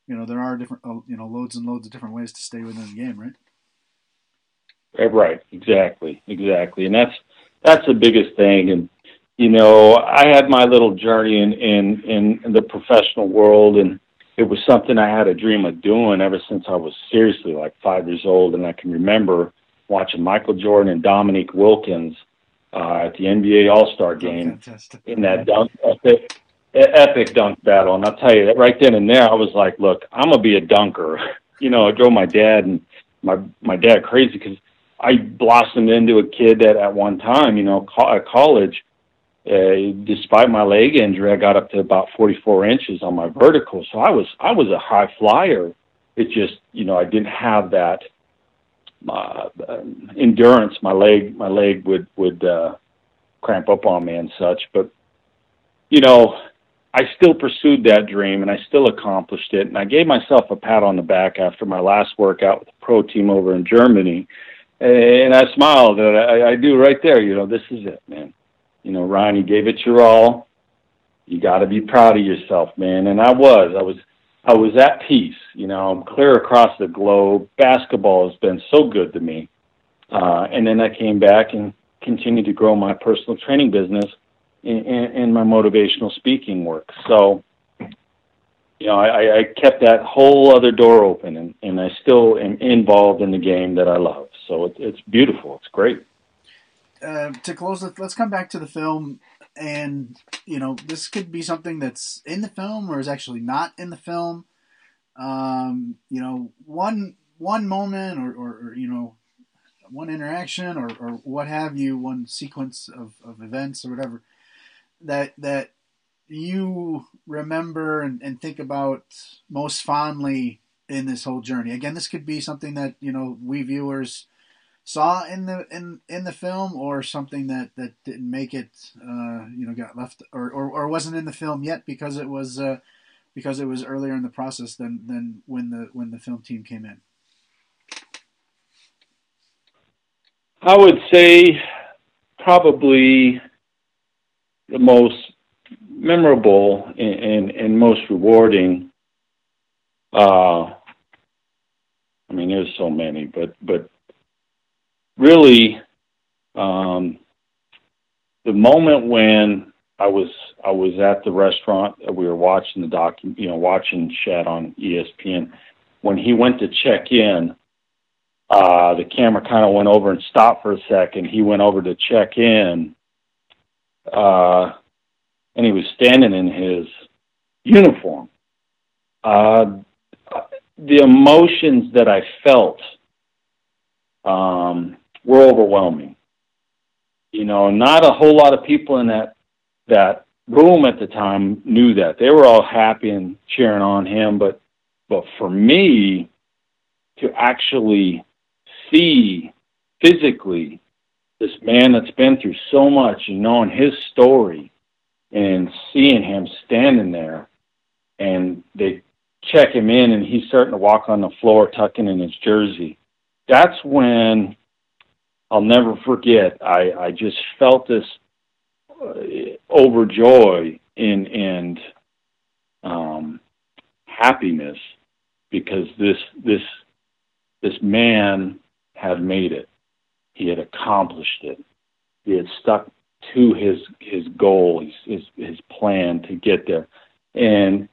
you know there are different uh, you know loads and loads of different ways to stay within the game right? Right. Exactly. Exactly. And that's that's the biggest thing. And you know i had my little journey in in in the professional world and it was something i had a dream of doing ever since i was seriously like five years old and i can remember watching Michael Jordan and Dominique Wilkins uh, at the NBA All Star game in that dunk epic, epic dunk battle. And I'll tell you that right then and there, I was like, "Look, I'm gonna be a dunker." you know, I drove my dad and my my dad crazy because I blossomed into a kid that at one time, you know, co- at college, uh, despite my leg injury, I got up to about 44 inches on my vertical. So I was I was a high flyer. It just, you know, I didn't have that uh, endurance. My leg, my leg would would uh, cramp up on me and such. But you know, I still pursued that dream and I still accomplished it. And I gave myself a pat on the back after my last workout with the pro team over in Germany. And I smiled and I, I do right there. You know, this is it, man. You know, you gave it your all. You got to be proud of yourself, man. And I was. I was I was at peace. You know, I'm clear across the globe. Basketball has been so good to me. Uh, and then I came back and continued to grow my personal training business and, my motivational speaking work. So, you know, I, I kept that whole other door open, and, and I still am involved in the game that I love. So it, it's beautiful. It's great. uh, to close, let's come back to the film, and you know, this could be something that's in the film or is actually not in the film. Um, you know, one one moment or, or, or you know, one interaction or, or what have you, one sequence of, of events or whatever that that you remember and, and think about most fondly in this whole journey. Again, this could be something that you know we viewers saw in the in in the film or something that that didn't make it uh, you know got left or, or, or wasn't in the film yet because it was uh, because it was earlier in the process than than when the when the film team came in. I would say probably the most memorable and, and, and most rewarding uh, I mean there's so many but but really um, the moment when I was I was at the restaurant we were watching the doc you know watching Shad on ESPN when he went to check in uh, the camera kind of went over and stopped for a second. He went over to check in uh, and he was standing in his uniform. Uh, the emotions that I felt um, were overwhelming. You know, not a whole lot of people in that that room at the time knew that. They were all happy and cheering on him, but but for me to actually see physically this man that's been through so much and knowing his story and seeing him standing there and they check him in and he's starting to walk on the floor tucking in his jersey that's when I'll never forget. I, I just felt this uh, overjoy in and um, happiness because this this this man had made it. He had accomplished it. He had stuck to his his goal, his his, his plan to get there, and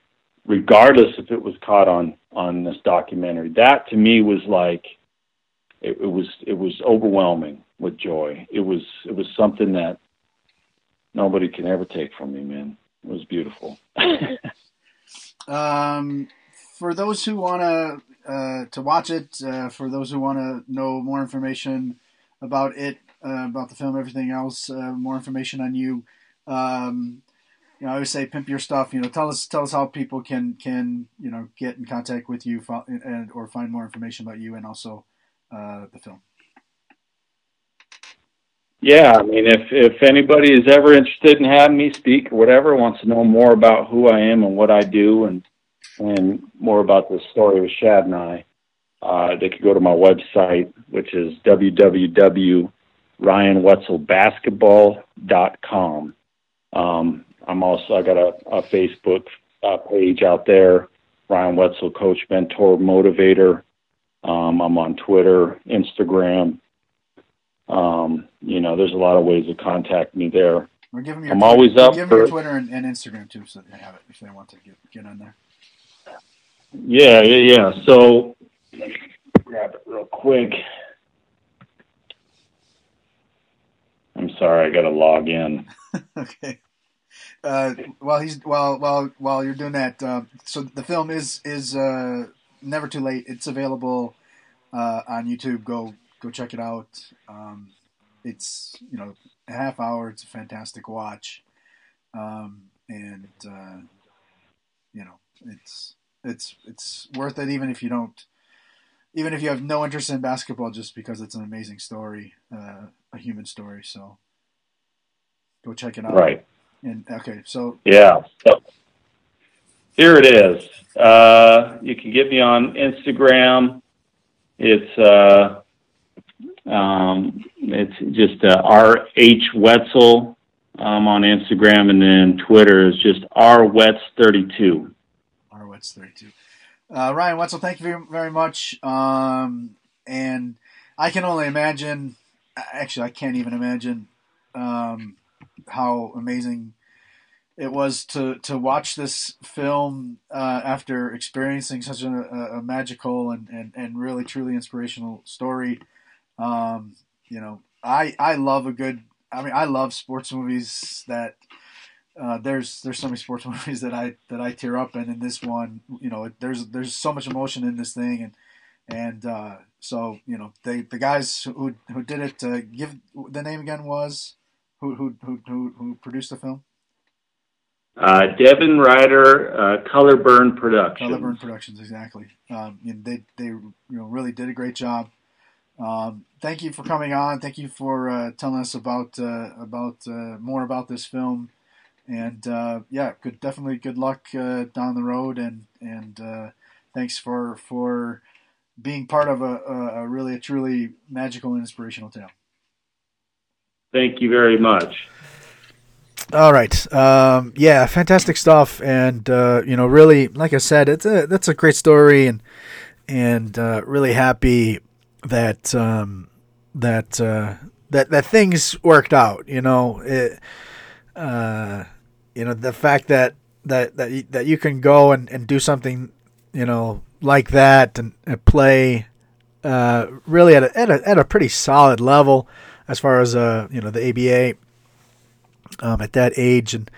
regardless if it was caught on on this documentary, that to me was like it, it was it was overwhelming with joy. It was it was something that nobody can ever take from me, man. It was beautiful. um, for those who want to uh, to watch it, uh, for those who want to know more information about it, uh, about the film, everything else, uh, more information on you. Um, you know, I always say pimp your stuff. You know, tell us tell us how people can can you know get in contact with you and or find more information about you and also uh, the film. Yeah, I mean, if if anybody is ever interested in having me speak or whatever, wants to know more about who I am and what I do, and and more about the story of Shad and I, uh, they could go to my website, which is www.ryanwetzelbasketball.com. Um, I'm also I got a, a Facebook uh, page out there, Ryan Wetzel, coach, mentor, motivator. Um, I'm on Twitter, Instagram. Um, you know, there's a lot of ways to contact me there. Or give them your I'm Twitter, always up Give them for- your Twitter and, and Instagram too, so they have it if they want to get get on there. Yeah, yeah, yeah. So grab it real quick. I'm sorry, I got to log in. okay. Uh, while he's while while while you're doing that, uh, so the film is is uh, never too late. It's available uh, on YouTube. Go go check it out. Um, it's you know a half hour. It's a fantastic watch, um, and uh, you know it's it's it's worth it even if you don't even if you have no interest in basketball just because it's an amazing story uh, a human story so go check it out Right. and okay so Yeah. So here it is. Uh, you can get me on Instagram. It's uh, um, it's just uh, R H Wetzel um, on Instagram, and then Twitter is just R Wets thirty two. R Wets 32 uh, Ryan Wetzel thank you very, very much um, and I can only imagine actually I can't even imagine um, how amazing it was to to watch this film uh, after experiencing such a, a, magical and, and, and really truly inspirational story. Um, you know, I I love a good. I mean, I love sports movies that. Uh, there's there's so many sports movies that I that I tear up and In this one, you know, there's there's so much emotion in this thing, and and uh, so you know, they the guys who who did it. Uh, give the name again was who who who, who produced the film. Uh, Devin Ryder, uh, Colorburn Productions. Colorburn Productions, exactly. Um, they they you know really did a great job. Um, thank you for coming on. Thank you for uh, telling us about uh, about uh, more about this film. And uh, yeah, good definitely good luck uh, down the road. And and uh, thanks for for being part of a, a, a really a truly magical and inspirational tale. Thank you very much. All right. Um, yeah, fantastic stuff, and uh, you know, really, like I said, it's a that's a great story, and and uh, really happy that um, that uh, that that things worked out. You know, it, uh, you know the fact that that that that you can go and, and do something, you know, like that and, and play uh, really at a, at a at a pretty solid level as far as uh you know the ABA um, at that age and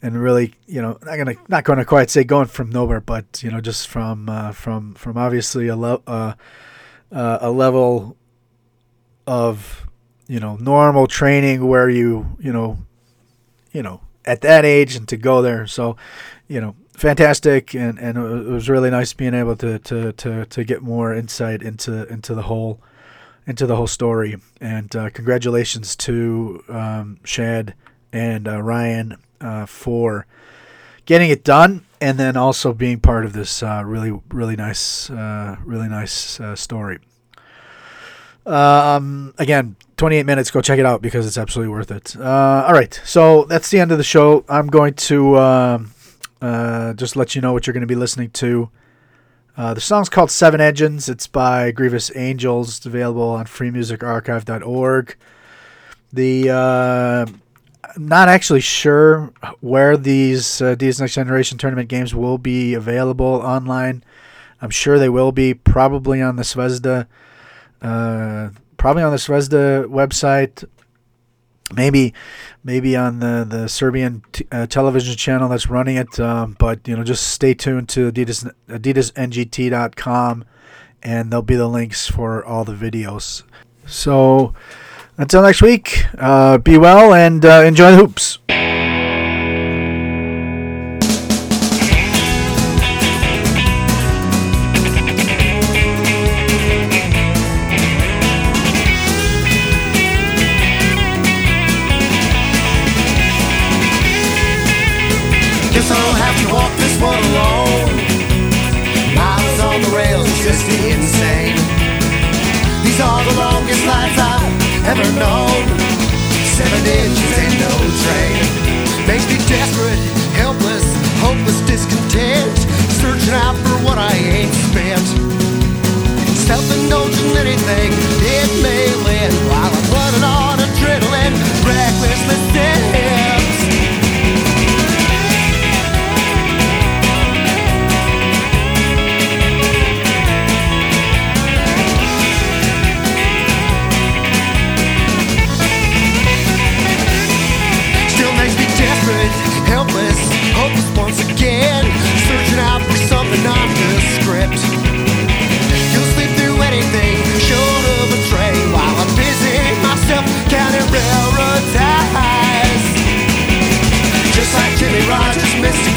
and really you know not gonna not gonna quite say going from nowhere but you know just from uh, from from obviously a le- uh, uh, a level of you know normal training where you you know you know at that age and to go there. So you know fantastic and and it was really nice being able to to to, to get more insight into into the whole into the whole story. And uh, congratulations to um, Shad and uh, Ryan uh, for getting it done, and then also being part of this uh, really, really nice, uh, really nice uh, story. Um, again, 28 minutes. Go check it out because it's absolutely worth it. Uh, all right, so that's the end of the show. I'm going to um, just let you know what you're going to be listening to. the song's called Seven Engines. It's by Grievous Angels. It's available on freemusicarchive.org. The not actually sure where these uh, these next generation tournament games will be available online. I'm sure they will be probably on the Zvezda, uh, probably on the Zvezda website. Maybe, maybe on the the Serbian t- uh, television channel that's running it. Um, but you know, just stay tuned to Adidas AdidasNGT.com, and there'll be the links for all the videos. So until next week, uh, be well and uh, enjoy the hoops. Ever known. Seven inches and no train. Makes me desperate, helpless, hopeless, discontent. Searching out for what I ain't spent. Self-indulging anything, it may win. While I'm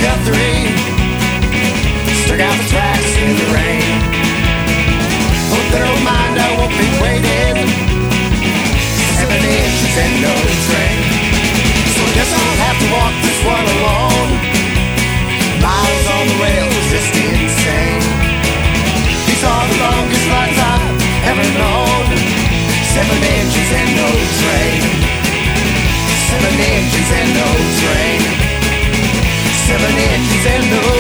Guthrie, stuck out the tracks in the rain. Oh, Hope they don't mind, I won't be waiting. Seven inches and no train. So I guess I'll have to walk this one alone. Miles on the rails, just insane. These are the longest lines I've ever known. Seven inches and no train. Seven inches and no train. Seven inches and no.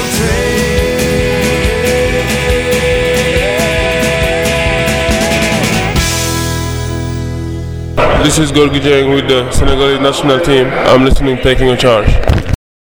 This is Gorgui Dieng with the Senegalese national team. I'm listening Taking a Charge.